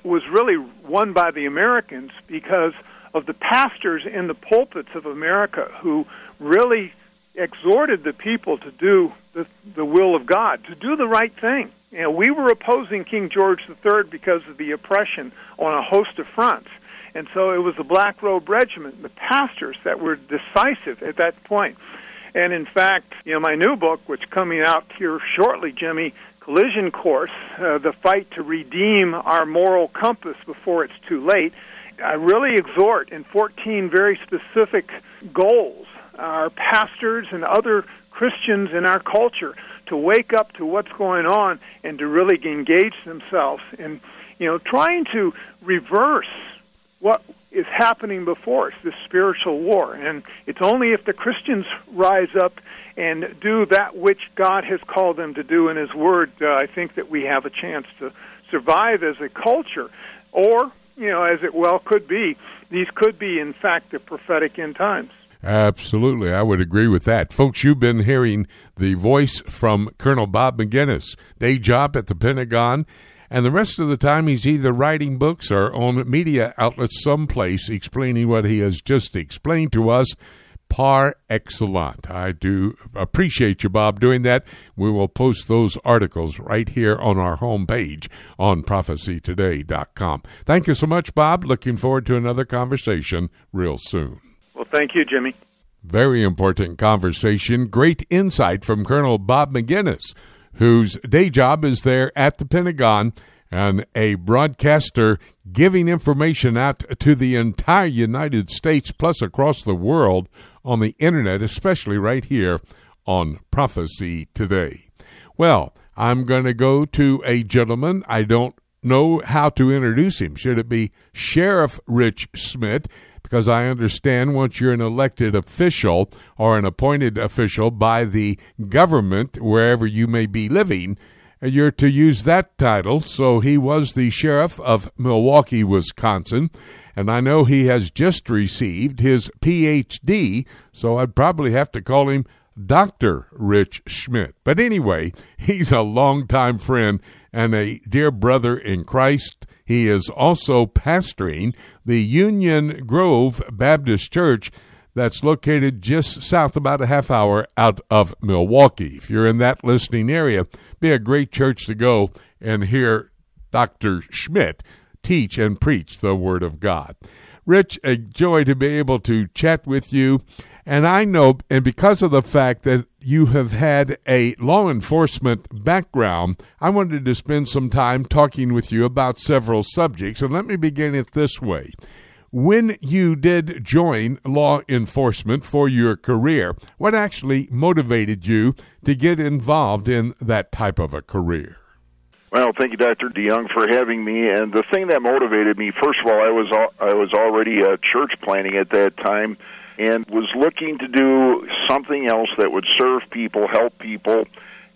was really won by the Americans because of the pastors in the pulpits of America who really exhorted the people to do the, the will of God, to do the right thing. You we were opposing King George III because of the oppression on a host of fronts. And so it was the Black Robe Regiment, the pastors that were decisive at that point. And in fact, you know, my new book, which coming out here shortly, Jimmy, Collision Course, uh, the fight to redeem our moral compass before it's too late. I really exhort in 14 very specific goals our pastors and other Christians in our culture to wake up to what's going on and to really engage themselves in, you know, trying to reverse what is happening before us, this spiritual war. And it's only if the Christians rise up and do that which God has called them to do in His Word, uh, I think that we have a chance to survive as a culture. Or, you know, as it well could be, these could be, in fact, the prophetic end times. Absolutely. I would agree with that. Folks, you've been hearing the voice from Colonel Bob Maginnis, day job at the Pentagon and the rest of the time he's either writing books or on media outlets someplace explaining what he has just explained to us par excellent. I do appreciate you, Bob, doing that. We will post those articles right here on our homepage on prophecytoday.com. Thank you so much, Bob. Looking forward to another conversation real soon. Well, thank you, Jimmy. Very important conversation. Great insight from Colonel Bob Maginnis whose day job is there at the Pentagon and a broadcaster giving information out to the entire United States plus across the world on the internet, especially right here on Prophecy Today. Well, I'm going to go to a gentleman. I don't know how to introduce him. Should it be Sheriff Rich Schmidt? Because I understand once you're an elected official or an appointed official by the government, wherever you may be living, you're to use that title. So he was the sheriff of Milwaukee, Wisconsin. And I know he has just received his PhD, so I'd probably have to call him Dr. Rich Schmidt. But anyway, he's a longtime friend and a dear brother in Christ. He is also pastoring the Union Grove Baptist Church that's located just south about a half hour out of Milwaukee. If you're in that listening area, be a great church to go and hear Dr. Schmidt teach and preach the Word of God. Rich, a joy to be able to chat with you. And I know, and because of the fact that you have had a law enforcement background, I wanted to spend some time talking with you about several subjects. And let me begin it this way. When you did join law enforcement for your career, what actually motivated you to get involved in that type of a career? Well, thank you, Dr. DeYoung, for having me. And the thing that motivated me, first of all, I was I was already uh, church planning at that time, and was looking to do something else that would serve people, help people,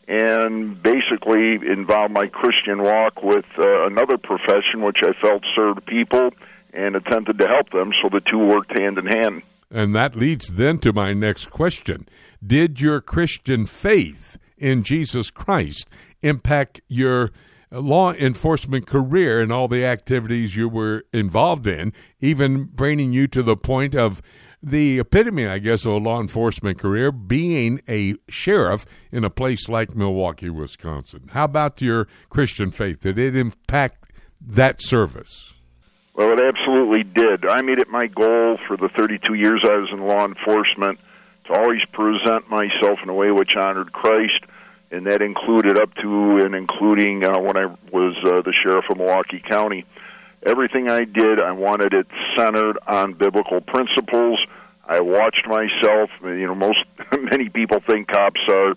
and basically involve my Christian walk with uh, another profession, which I felt served people and attempted to help them. So the two worked hand in hand. And that leads then to my next question: Did your Christian faith in Jesus Christ impact your law enforcement career and all the activities you were involved in, even bringing you to the point of the epitome, I guess, of a law enforcement career, being a sheriff in a place like Milwaukee, Wisconsin. How about your Christian faith? Did it impact that service? Well, it absolutely did. I made it my goal for the 32 years I was in law enforcement to always present myself in a way which honored Christ and that included up to and including uh, when I was uh, the sheriff of Milwaukee County. Everything I did, I wanted it centered on biblical principles. I watched myself. You know, most many people think cops are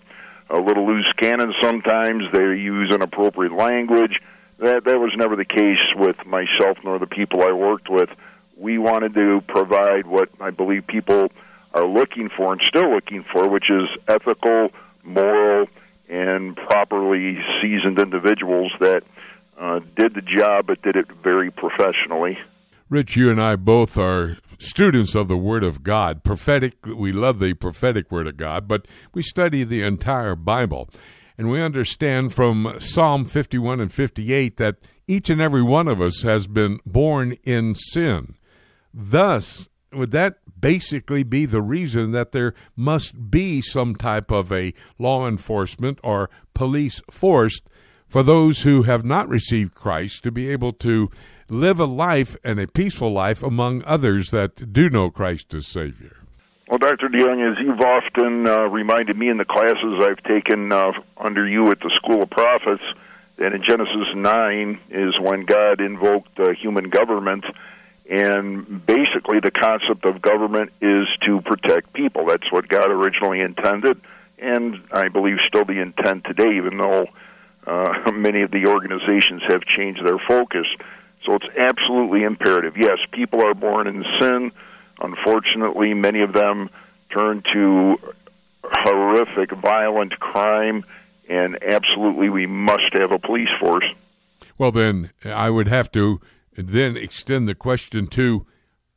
a little loose cannon. Sometimes they use inappropriate language. That that was never the case with myself nor the people I worked with. We wanted to provide what I believe people are looking for and still looking for, which is ethical, moral, and properly seasoned individuals that uh, did the job but did it very professionally. Rich, you and I both are students of the Word of God. Prophetic, we love the prophetic Word of God, but we study the entire Bible. And we understand from Psalm 51 and 58 that each and every one of us has been born in sin. Thus, would that basically be the reason that there must be some type of a law enforcement or police force for those who have not received Christ to be able to live a life and a peaceful life among others that do know Christ as Savior? Well, Dr. DeYoung, as you've often uh, reminded me in the classes I've taken uh, under you at the School of Prophets, that in Genesis 9 is when God invoked uh, human government and basically, the concept of government is to protect people. That's what God originally intended, and I believe still the intent today, even though uh, many of the organizations have changed their focus. So it's absolutely imperative. Yes, people are born in sin. Unfortunately, many of them turn to horrific, violent crime, and absolutely we must have a police force. Well, then I would have to then extend the question to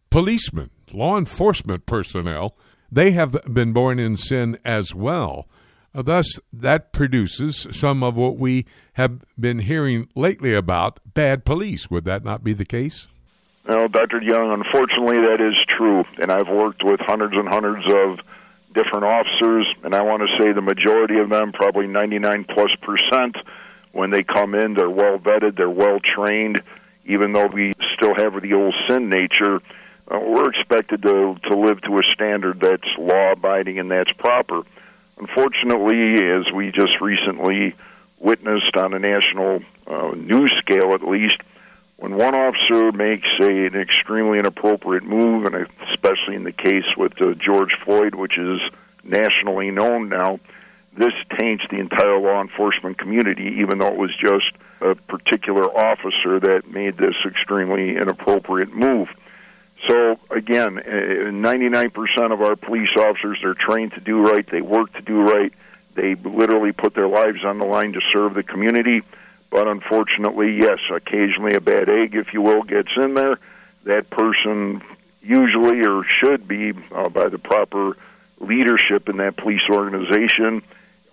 policemen, law enforcement personnel. They have been born in sin as well. Thus, that produces some of what we have been hearing lately about bad police. Would that not be the case? Well, Dr. Young, unfortunately, that is true. And I've worked with hundreds and hundreds of different officers, and I want to say the majority of them, probably 99 plus percent, when they come in, they're well vetted, they're well trained, even though we still have the old sin nature, uh, we're expected to to live to a standard that's law abiding and that's proper. Unfortunately, as we just recently witnessed on a national uh, news scale, at least, when one officer makes a, an extremely inappropriate move, and especially in the case with uh, George Floyd, which is nationally known now, this taints the entire law enforcement community, even though it was just a particular officer that made this extremely inappropriate move. So again, 99% uh, of our police officers are trained to do right. They work to do right. They literally put their lives on the line to serve the community. But unfortunately, yes, occasionally a bad egg, if you will, gets in there. That person usually or should be uh, by the proper leadership in that police organization.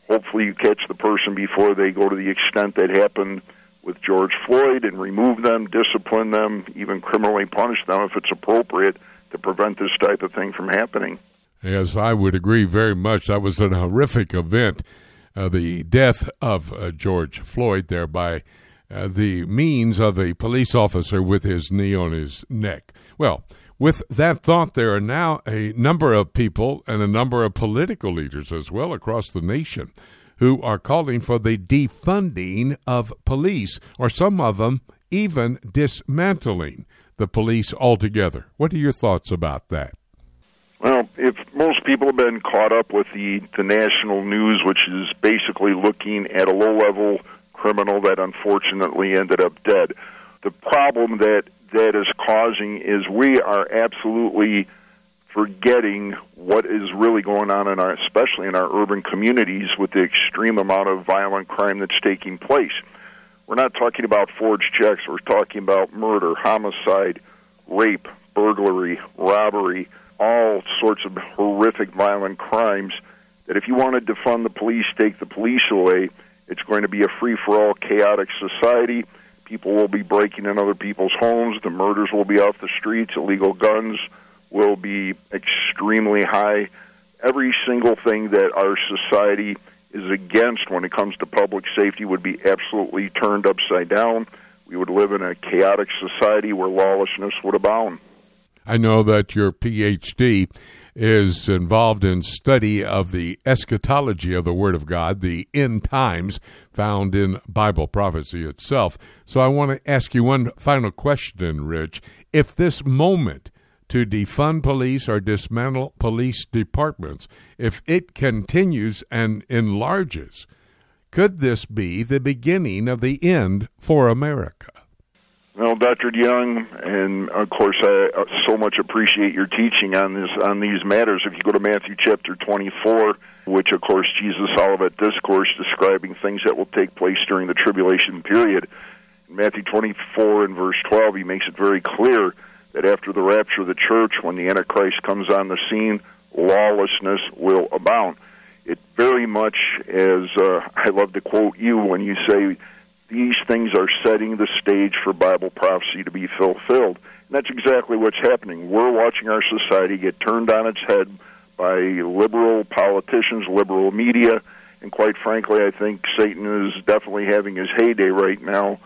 Hopefully, you catch the person before they go to the extent that happened with George Floyd and remove them, discipline them, even criminally punish them if it's appropriate to prevent this type of thing from happening. Yes, I would agree very much. That was an horrific event. Uh, the death of uh, George Floyd there by uh, the means of a police officer with his knee on his neck. Well, with that thought, there are now a number of people and a number of political leaders as well across the nation who are calling for the defunding of police, or some of them even dismantling the police altogether. What are your thoughts about that? Well, if most people have been caught up with the, the national news, which is basically looking at a low level criminal that unfortunately ended up dead, the problem that that is causing is we are absolutely forgetting what is really going on in our, especially in our urban communities, with the extreme amount of violent crime that's taking place. We're not talking about forged checks. We're talking about murder, homicide, rape, burglary, robbery, all sorts of horrific violent crimes. That if you want to defund the police, take the police away, it's going to be a free for all, chaotic society. People will be breaking in other people's homes. The murders will be off the streets. Illegal guns will be extremely high. Every single thing that our society is against when it comes to public safety would be absolutely turned upside down. We would live in a chaotic society where lawlessness would abound. I know that your PhD is involved in study of the eschatology of the Word of God, the end times found in Bible prophecy itself. So I want to ask you one final question, Rich. If this moment to defund police or dismantle police departments, if it continues and enlarges, could this be the beginning of the end for America? Well, Dr. Young, and of course, I uh, so much appreciate your teaching on this on these matters. If you go to Matthew chapter 24, which of course Jesus Olivet discourse describing things that will take place during the tribulation period, in Matthew 24 and verse 12, he makes it very clear that after the rapture of the church, when the Antichrist comes on the scene, lawlessness will abound. It very much, as uh, I love to quote you when you say, these things are setting the stage for Bible prophecy to be fulfilled. And that's exactly what's happening. We're watching our society get turned on its head by liberal politicians, liberal media, and quite frankly, I think Satan is definitely having his heyday right now,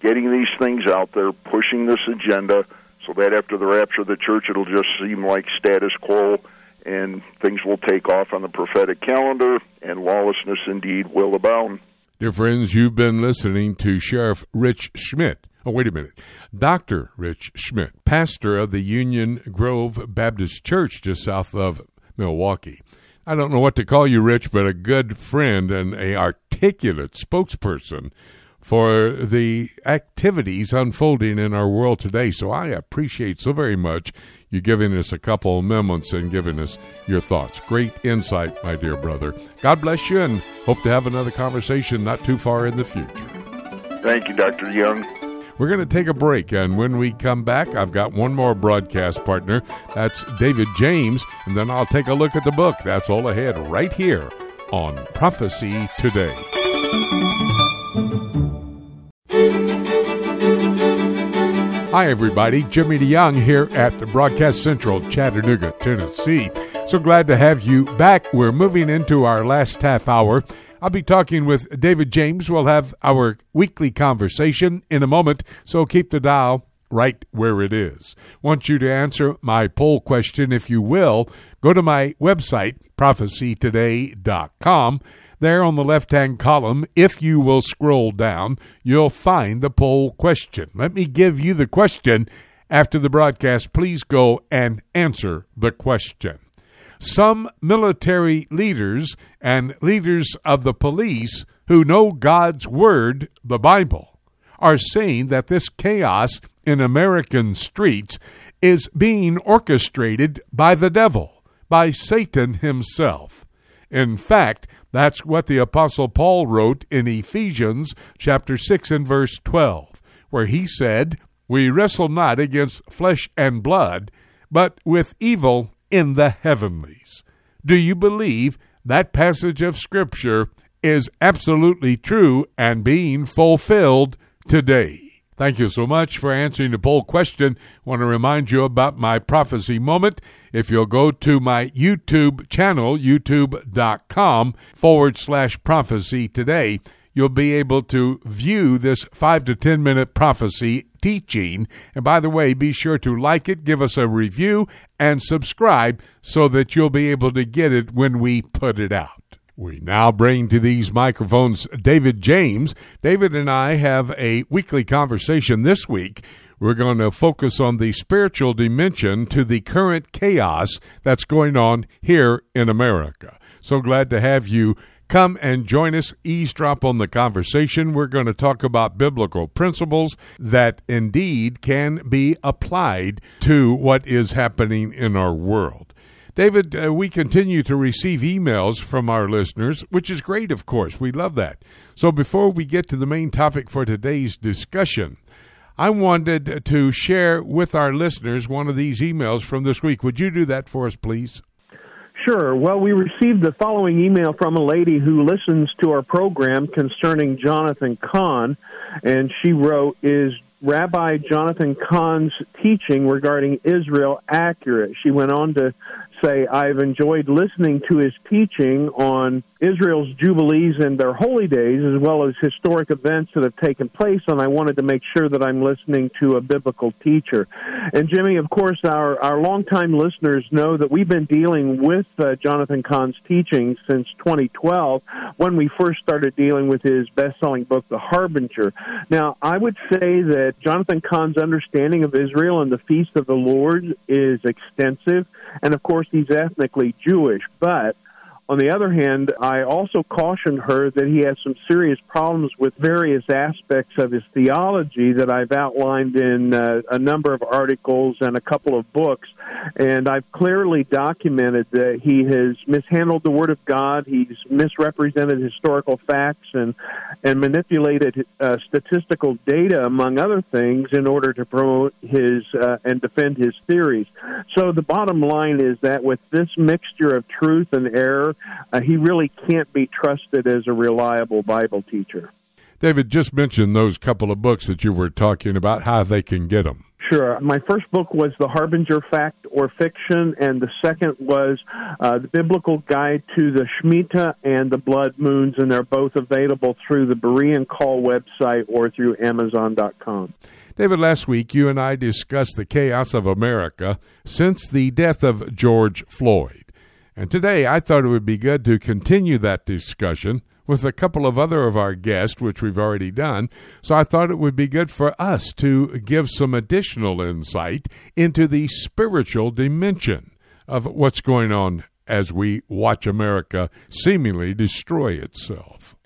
getting these things out there, pushing this agenda so that after the rapture of the church, it'll just seem like status quo and things will take off on the prophetic calendar, and lawlessness indeed will abound. Dear friends, you've been listening to Sheriff Rich Schmidt. Oh, wait a minute. Dr. Rich Schmidt, pastor of the Union Grove Baptist Church just south of Milwaukee. I don't know what to call you, Rich, but a good friend and a articulate spokesperson for the activities unfolding in our world today. So I appreciate so very much you giving us a couple of moments and giving us your thoughts. Great insight, my dear brother. God bless you and hope to have another conversation not too far in the future. Thank you, Dr. Young. We're going to take a break, and when we come back, I've got one more broadcast partner. That's David James, and then I'll take a look at the book. That's all ahead right here on Prophecy Today. Hi, everybody. Jimmy DeYoung here at the Broadcast Central, Chattanooga, Tennessee. So glad to have you back. We're moving into our last half hour. I'll be talking with David James. We'll have our weekly conversation in a moment, so keep the dial right where it is. Want you to answer my poll question, if you will. Go to my website, prophecytoday.com there on the left hand column, if you will scroll down, you'll find the poll question. Let me give you the question after the broadcast. Please go and answer the question. some military leaders and leaders of the police who know God's Word, the Bible, are saying that this chaos in American streets is being orchestrated by the devil, by Satan himself. In fact, that's what the apostle Paul wrote in Ephesians chapter 6 and verse 12, where he said, "We wrestle not against flesh and blood, but with evil in the heavenlies." Do you believe that passage of scripture is absolutely true and being fulfilled today? Thank you so much for answering the poll question. I want to remind you about my prophecy moment. If you'll go to my YouTube channel, youtube.com forward slash prophecy today, you'll be able to view this five to ten minute prophecy teaching. And by the way, be sure to like it, give us a review, and subscribe so that you'll be able to get it when we put it out. We now bring to these microphones David James. David and I have a weekly conversation this week. We're going to focus on the spiritual dimension to the current chaos that's going on here in America. So glad to have you come and join us, eavesdrop on the conversation. We're going to talk about biblical principles that indeed can be applied to what is happening in our world. David, uh, we continue to receive emails from our listeners, which is great, of course. We love that. So before we get to the main topic for today's discussion, I wanted to share with our listeners one of these emails from this week. Would you do that for us, please? Sure. Well, we received the following email from a lady who listens to our program concerning Jonathan Cahn, and she wrote, Is Rabbi Jonathan Cahn's teaching regarding Israel accurate? She went on to say I've enjoyed listening to his teaching on Israel's jubilees and their holy days, as well as historic events that have taken place, and I wanted to make sure that I'm listening to a biblical teacher. And Jimmy, of course, our our longtime listeners know that we've been dealing with uh, Jonathan Cahn's teaching since 2012, when we first started dealing with his best-selling book, The Harbinger. Now, I would say that Jonathan Cahn's understanding of Israel and the Feast of the Lord is extensive, and of course, he's ethnically Jewish, but on the other hand, I also cautioned her that he has some serious problems with various aspects of his theology that I've outlined in uh, a number of articles and a couple of books. And I've clearly documented that he has mishandled the Word of God, he's misrepresented historical facts, and, and manipulated uh, statistical data, among other things, in order to promote his uh, and defend his theories. So the bottom line is that with this mixture of truth and error, uh, he really can't be trusted as a reliable Bible teacher. David just mentioned those couple of books that you were talking about, how they can get them. Sure. My first book was The Harbinger Fact or Fiction, and the second was uh, The Biblical Guide to the Shemitah and the Blood Moons, and they're both available through the Berean Call website or through Amazon.com. David, last week you and I discussed the chaos of America since the death of George Floyd. And today I thought it would be good to continue that discussion with a couple of other of our guests, which we've already done. So I thought it would be good for us to give some additional insight into the spiritual dimension of what's going on as we watch America seemingly destroy itself.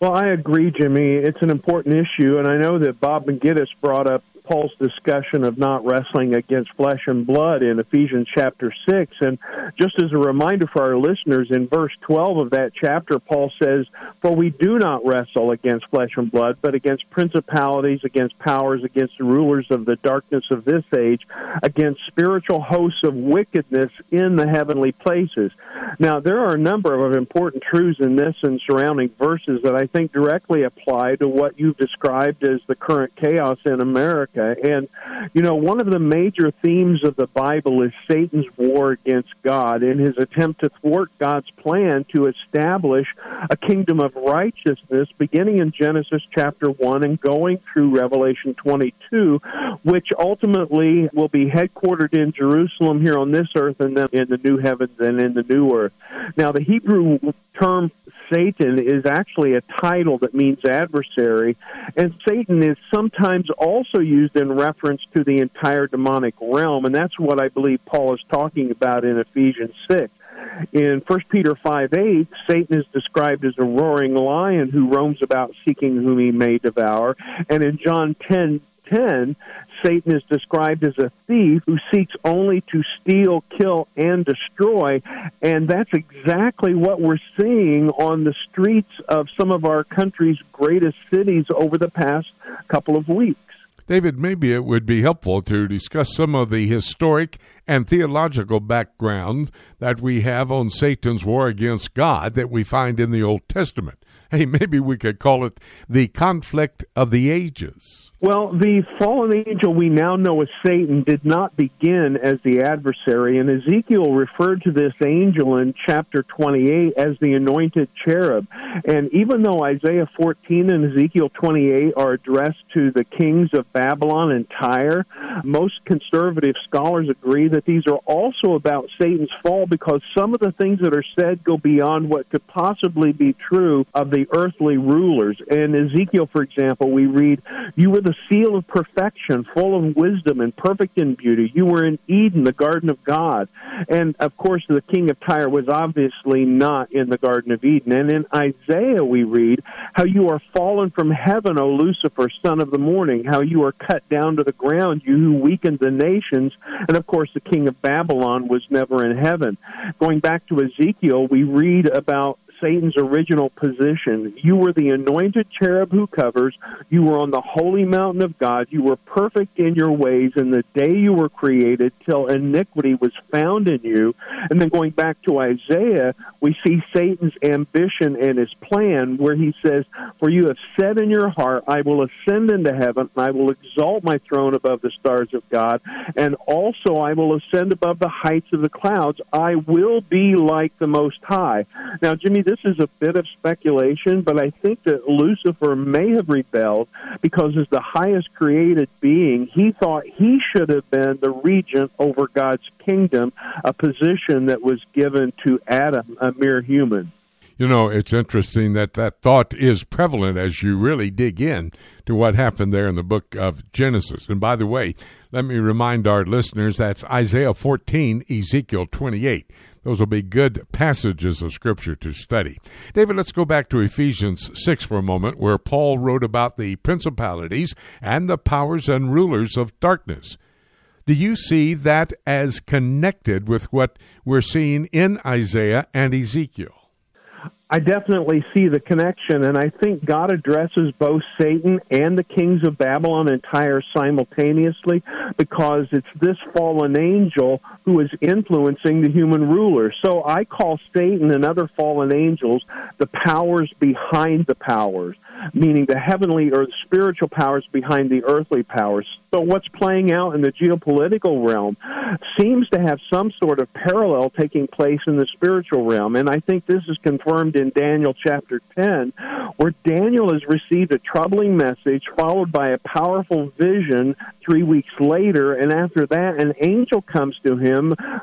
Well, I agree, Jimmy. It's an important issue, and I know that Bob Maginnis brought up Paul's discussion of not wrestling against flesh and blood in Ephesians chapter 6. And just as a reminder for our listeners, in verse 12 of that chapter, Paul says, For we do not wrestle against flesh and blood, but against principalities, against powers, against the rulers of the darkness of this age, against spiritual hosts of wickedness in the heavenly places. Now, there are a number of important truths in this and surrounding verses that I think directly apply to what you've described as the current chaos in America. America. And, you know, one of the major themes of the Bible is Satan's war against God in his attempt to thwart God's plan to establish a kingdom of righteousness beginning in Genesis chapter 1 and going through Revelation 22, which ultimately will be headquartered in Jerusalem here on this earth and then in the new heavens and in the new earth. Now, the Hebrew term Satan is actually a title that means adversary, and Satan is sometimes also used in reference to the entire demonic realm, and that's what I believe Paul is talking about in Ephesians 6. In 1 Peter 5 8, Satan is described as a roaring lion who roams about seeking whom he may devour. And in John 10 10, Satan is described as a thief who seeks only to steal, kill, and destroy. And that's exactly what we're seeing on the streets of some of our country's greatest cities over the past couple of weeks. David, maybe it would be helpful to discuss some of the historic and theological background that we have on Satan's war against God that we find in the Old Testament. Hey, maybe we could call it the conflict of the ages. Well, the fallen angel we now know as Satan did not begin as the adversary, and Ezekiel referred to this angel in chapter 28 as the anointed cherub. And even though Isaiah 14 and Ezekiel 28 are addressed to the kings of Babylon and Tyre, most conservative scholars agree that these are also about Satan's fall because some of the things that are said go beyond what could possibly be true of the earthly rulers. In Ezekiel, for example, we read, You were the seal of perfection, full of wisdom and perfect in beauty. You were in Eden, the garden of God. And of course, the king of Tyre was obviously not in the garden of Eden. And in Isaiah, we read how you are fallen from heaven, O Lucifer, son of the morning, how you are cut down to the ground, you who weakened the nations. And of course, the king of Babylon was never in heaven. Going back to Ezekiel, we read about Satan's original position. You were the anointed cherub who covers. You were on the holy mountain of God. You were perfect in your ways in the day you were created till iniquity was found in you. And then going back to Isaiah, we see Satan's ambition and his plan where he says, For you have said in your heart, I will ascend into heaven, and I will exalt my throne above the stars of God, and also I will ascend above the heights of the clouds. I will be like the Most High. Now, Jimmy, this is a bit of speculation, but I think that Lucifer may have rebelled because, as the highest created being, he thought he should have been the regent over God's kingdom, a position that was given to Adam, a mere human. You know, it's interesting that that thought is prevalent as you really dig in to what happened there in the book of Genesis. And by the way, let me remind our listeners that's Isaiah 14, Ezekiel 28. Those will be good passages of Scripture to study. David, let's go back to Ephesians 6 for a moment, where Paul wrote about the principalities and the powers and rulers of darkness. Do you see that as connected with what we're seeing in Isaiah and Ezekiel? I definitely see the connection, and I think God addresses both Satan and the kings of Babylon and Tyre simultaneously because it's this fallen angel who is influencing the human rulers. So I call Satan and other fallen angels the powers behind the powers meaning the heavenly or the spiritual powers behind the earthly powers. So what's playing out in the geopolitical realm seems to have some sort of parallel taking place in the spiritual realm. And I think this is confirmed in Daniel chapter 10, where Daniel has received a troubling message followed by a powerful vision three weeks later. And after that, an angel comes to him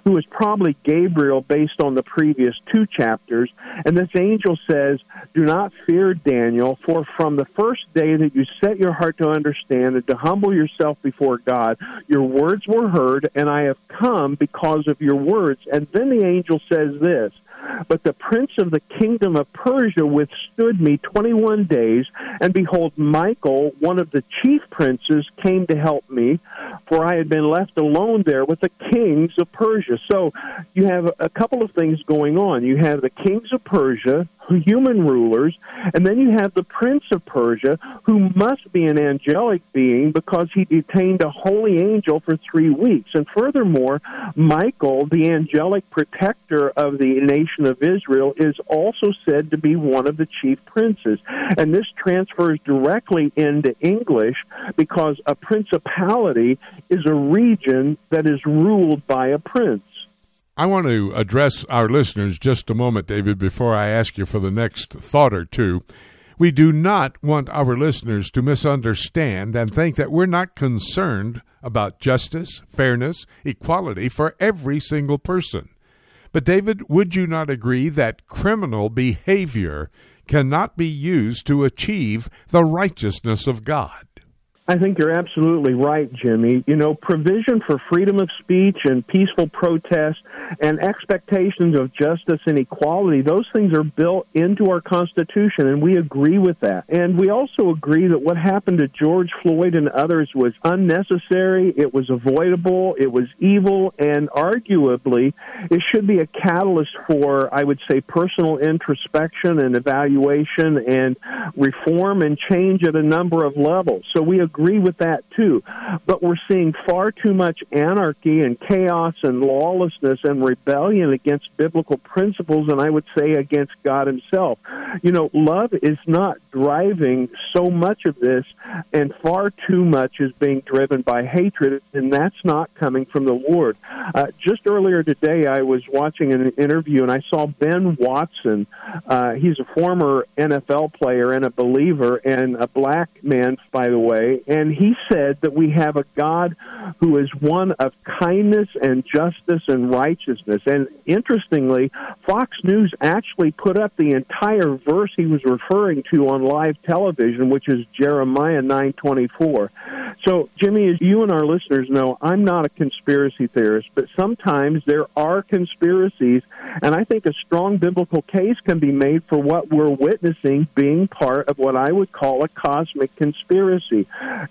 who is probably Gabriel based on the previous two chapters. And this angel says, Do not fear, Daniel, for from the first day that you set your heart to understand and to humble yourself before God, your words were heard, and I have come because of your words. And then the angel says this but the prince of the kingdom of Persia withstood me 21 days, and behold, Michael, one of the chief princes, came to help me, for I had been left alone there with the kings of Persia. So you have a couple of things going on. You have the kings of Persia, human rulers, and then you have the prince of Persia, who must be an angelic being because he detained a holy angel for three weeks. And furthermore, Michael, the angelic protector of the nation of Israel, is also said to be one of the chief princes. And this transfers directly into English because a principality is a region that is ruled by a prince. I want to address our listeners just a moment, David, before I ask you for the next thought or two. We do not want our listeners to misunderstand and think that we're not concerned about justice, fairness, equality for every single person. But, David, would you not agree that criminal behavior cannot be used to achieve the righteousness of God? I think you're absolutely right, Jimmy. You know, provision for freedom of speech and peaceful protest and expectations of justice and equality, those things are built into our Constitution, and we agree with that. And we also agree that what happened to George Floyd and others was unnecessary, it was avoidable, it was evil, and arguably it should be a catalyst for, I would say, personal introspection and evaluation and reform and change at a number of levels. So we agree agree with that too. But we're seeing far too much anarchy and chaos and lawlessness and rebellion against biblical principles, and I would say against God Himself. You know, love is not driving so much of this, and far too much is being driven by hatred, and that's not coming from the Lord. Uh, just earlier today, I was watching an interview, and I saw Ben Watson. Uh, he's a former NFL player and a believer, and a black man, by the way, and he said that we have a God who is one of kindness and justice and righteousness. And interestingly, Fox News actually put up the entire verse he was referring to on live television, which is Jeremiah 9:24. So, Jimmy, as you and our listeners know, I'm not a conspiracy theorist, but sometimes there are conspiracies, and I think a strong biblical case can be made for what we're witnessing being part of what I would call a cosmic conspiracy.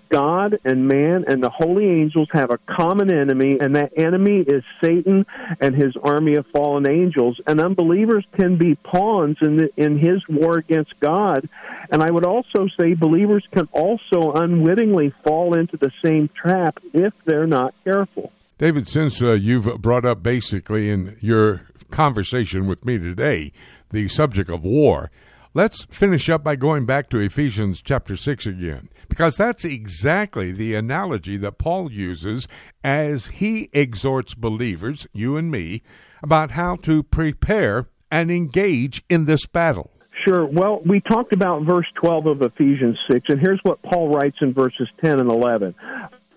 God and man and the holy angels have a common enemy, and that enemy is Satan and his army of fallen angels. And unbelievers can be pawns in the, in his war against God. And I would also say believers can also unwittingly fall into the same trap if they're not careful. David, since uh, you've brought up basically in your conversation with me today the subject of war, let's finish up by going back to Ephesians chapter 6 again because that's exactly the analogy that Paul uses as he exhorts believers, you and me, about how to prepare and engage in this battle. Sure. Well, we talked about verse 12 of Ephesians 6, and here's what Paul writes in verses 10 and 11.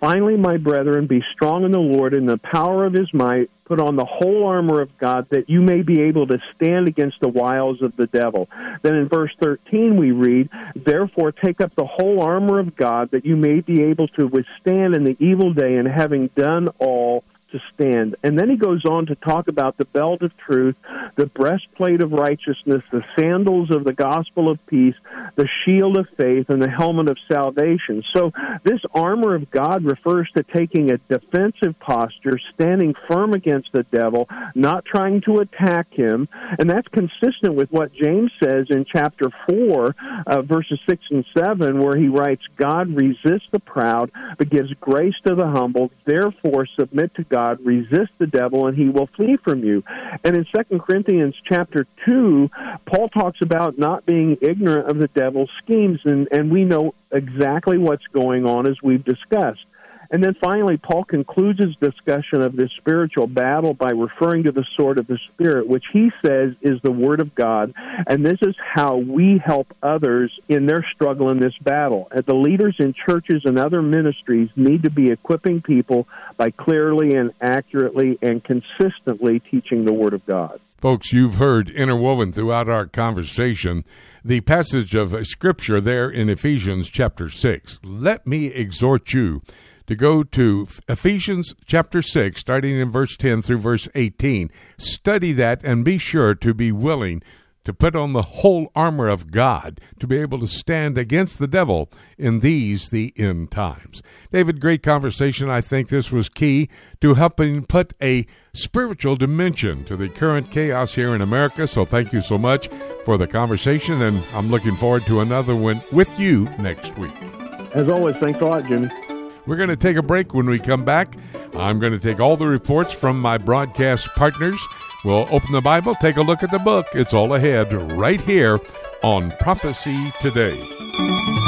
Finally, my brethren, be strong in the Lord and the power of his might. Put on the whole armor of God that you may be able to stand against the wiles of the devil. Then in verse 13 we read, Therefore take up the whole armor of God that you may be able to withstand in the evil day, and having done all, to stand. And then he goes on to talk about the belt of truth, the breastplate of righteousness, the sandals of the gospel of peace, the shield of faith, and the helmet of salvation. So this armor of God refers to taking a defensive posture, standing firm against the devil, not trying to attack him. And that's consistent with what James says in chapter 4, uh, verses 6 and 7, where he writes, God resists the proud, but gives grace to the humble. Therefore, submit to God God, resist the devil and he will flee from you. And in Second Corinthians chapter 2, Paul talks about not being ignorant of the devil's schemes, and, and we know exactly what's going on as we've discussed. And then finally, Paul concludes his discussion of this spiritual battle by referring to the sword of the Spirit, which he says is the Word of God. And this is how we help others in their struggle in this battle. And the leaders in churches and other ministries need to be equipping people by clearly and accurately and consistently teaching the Word of God. Folks, you've heard interwoven throughout our conversation the passage of Scripture there in Ephesians chapter 6. Let me exhort you to go to Ephesians chapter 6, starting in verse 10 through verse 18. Study that and be sure to be willing to put on the whole armor of God to be able to stand against the devil in these, the end times. David, great conversation. I think this was key to helping put a spiritual dimension to the current chaos here in America. So thank you so much for the conversation, and I'm looking forward to another one with you next week. As always, thanks a lot, Jimmy. We're going to take a break when we come back. I'm going to take all the reports from my broadcast partners. We'll open the Bible, take a look at the book. It's all ahead right here on Prophecy Today.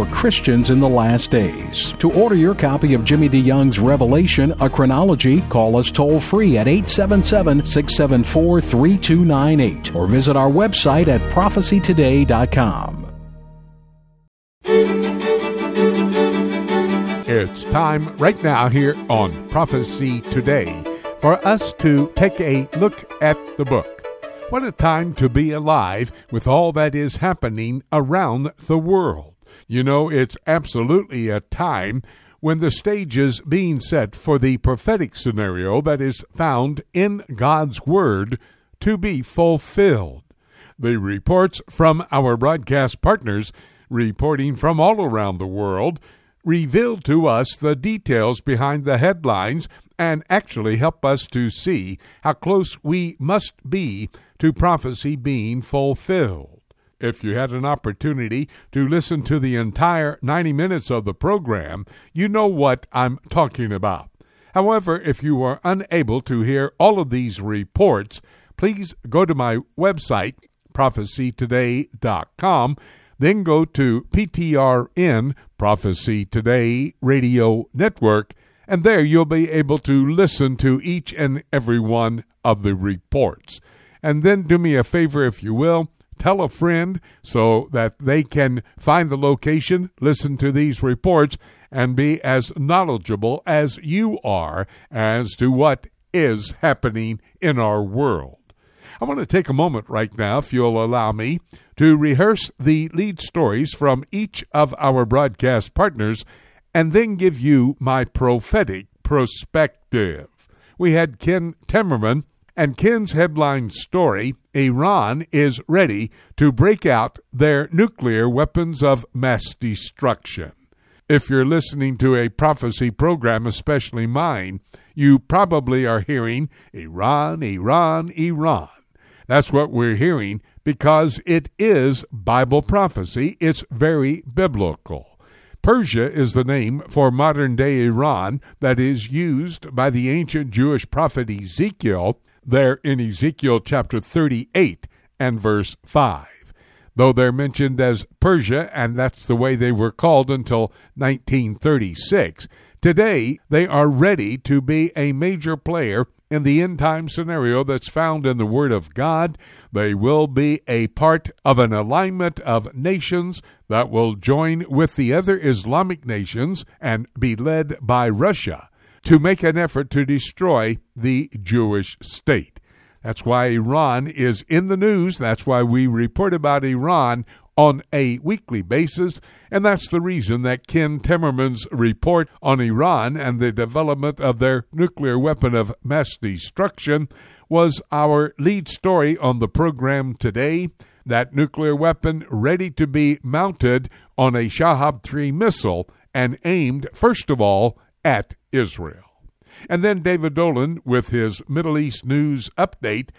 for Christians in the last days. To order your copy of Jimmy DeYoung's Revelation, a chronology, call us toll free at 877 674 3298 or visit our website at prophecytoday.com. It's time right now here on Prophecy Today for us to take a look at the book. What a time to be alive with all that is happening around the world. You know, it's absolutely a time when the stage is being set for the prophetic scenario that is found in God's Word to be fulfilled. The reports from our broadcast partners, reporting from all around the world, reveal to us the details behind the headlines and actually help us to see how close we must be to prophecy being fulfilled. If you had an opportunity to listen to the entire 90 minutes of the program, you know what I'm talking about. However, if you are unable to hear all of these reports, please go to my website, prophecytoday.com, then go to PTRN, Prophecy Today Radio Network, and there you'll be able to listen to each and every one of the reports. And then do me a favor, if you will, tell a friend so that they can find the location, listen to these reports, and be as knowledgeable as you are as to what is happening in our world. I want to take a moment right now, if you'll allow me, to rehearse the lead stories from each of our broadcast partners and then give you my prophetic perspective. We had Ken Timmerman and Ken's headline story Iran is ready to break out their nuclear weapons of mass destruction. If you're listening to a prophecy program, especially mine, you probably are hearing Iran, Iran, Iran. That's what we're hearing because it is Bible prophecy. It's very biblical. Persia is the name for modern day Iran that is used by the ancient Jewish prophet Ezekiel there in Ezekiel chapter 38 and verse 5. Though they're mentioned as Persia, and that's the way they were called until 1936, today they are ready to be a major player in the end time scenario that's found in the Word of God. They will be a part of an alignment of nations that will join with the other Islamic nations and be led by Russia to make an effort to destroy the Jewish state. That's why Iran is in the news. That's why we report about Iran on a weekly basis. And that's the reason that Ken Timmerman's report on Iran and the development of their nuclear weapon of mass destruction was our lead story on the program today. That nuclear weapon ready to be mounted on a Shahab 3 missile and aimed, first of all, at Israel. And then David Dolan with his Middle East news update,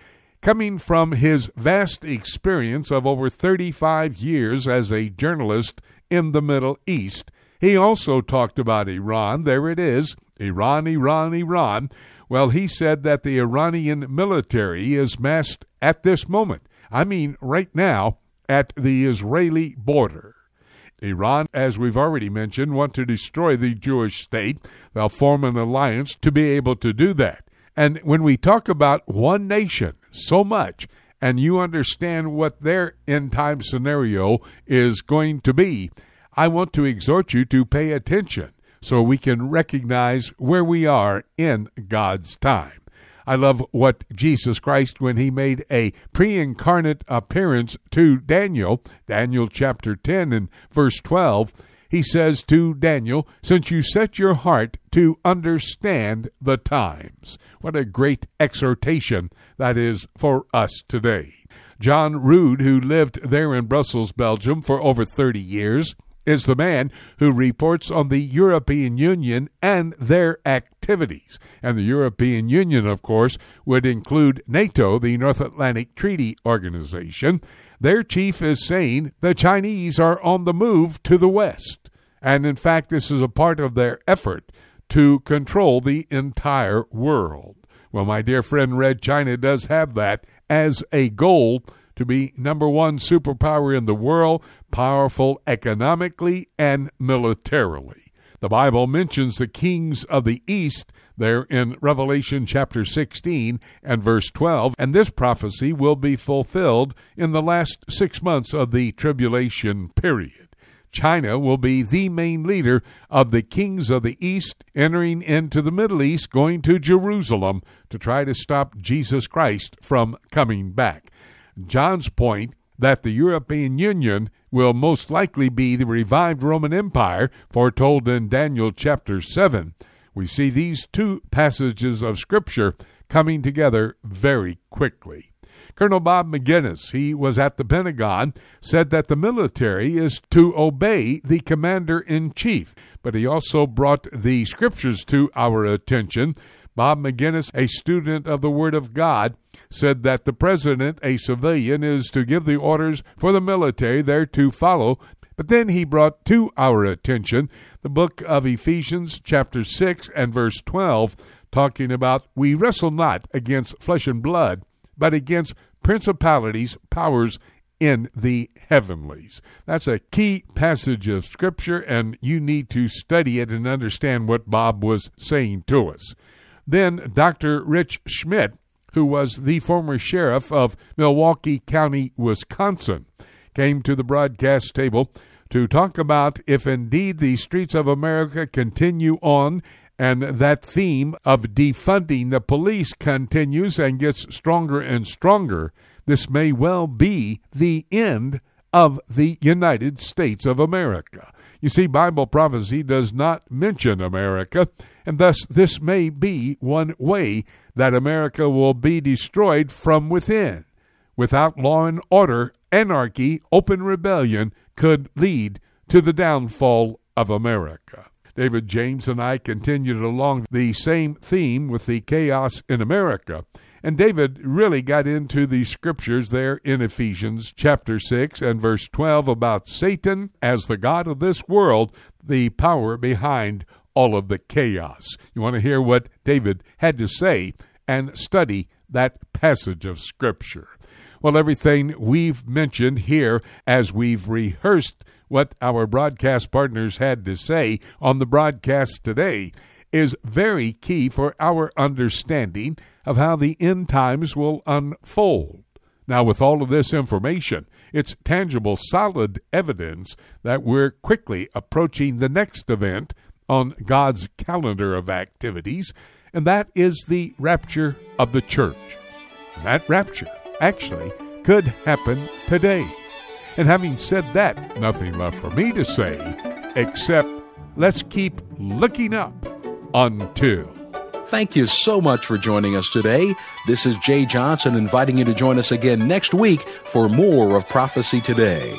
coming from his vast experience of over 35 years as a journalist in the Middle East. He also talked about Iran. There it is Iran, Iran, Iran. Well, he said that the Iranian military is massed at this moment. I mean, right now, at the Israeli border. Iran, as we've already mentioned, want to destroy the Jewish state. They'll form an alliance to be able to do that. And when we talk about one nation so much, and you understand what their end time scenario is going to be, I want to exhort you to pay attention so we can recognize where we are in God's time. I love what Jesus Christ, when he made a pre incarnate appearance to Daniel, Daniel chapter 10 and verse 12, he says to Daniel, Since you set your heart to understand the times. What a great exhortation that is for us today. John Rood, who lived there in Brussels, Belgium for over 30 years, is the man who reports on the European Union and their activities. And the European Union, of course, would include NATO, the North Atlantic Treaty Organization. Their chief is saying the Chinese are on the move to the West. And in fact, this is a part of their effort to control the entire world. Well, my dear friend, Red China does have that as a goal to be number one superpower in the world, powerful economically and militarily. The Bible mentions the kings of the east there in Revelation chapter 16 and verse 12, and this prophecy will be fulfilled in the last six months of the tribulation period. China will be the main leader of the kings of the East entering into the Middle East, going to Jerusalem to try to stop Jesus Christ from coming back. John's point that the European Union will most likely be the revived Roman Empire foretold in Daniel chapter 7. We see these two passages of Scripture coming together very quickly. Colonel Bob Maginnis, he was at the Pentagon, said that the military is to obey the commander in chief, but he also brought the scriptures to our attention Bob Maginnis, a student of the Word of God, said that the president, a civilian, is to give the orders for the military there to follow. But then he brought to our attention the book of Ephesians, chapter 6 and verse 12, talking about we wrestle not against flesh and blood, but against principalities, powers in the heavenlies. That's a key passage of Scripture, and you need to study it and understand what Bob was saying to us. Then Dr. Rich Schmidt, who was the former sheriff of Milwaukee County, Wisconsin, came to the broadcast table to talk about if indeed the streets of America continue on and that theme of defunding the police continues and gets stronger and stronger. This may well be the end of the United States of America. You see, Bible prophecy does not mention America, and thus this may be one way that America will be destroyed from within. Without law and order, anarchy, open rebellion could lead to the downfall of America. David James and I continued along the same theme with the chaos in America. And David really got into the scriptures there in Ephesians chapter 6 and verse 12 about Satan as the God of this world, the power behind all of the chaos. You want to hear what David had to say and study that passage of Scripture. Well, everything we've mentioned here as we've rehearsed what our broadcast partners had to say on the broadcast today is very key for our understanding of how the end times will unfold. Now, with all of this information, it's tangible, solid evidence that we're quickly approaching the next event on God's calendar of activities, and that is the rapture of the church. that rapture actually could happen today. And having said that, nothing left for me to say except let's keep looking up until. Thank you so much for joining us today. This is Jay Johnson inviting you to join us again next week for more of Prophecy Today.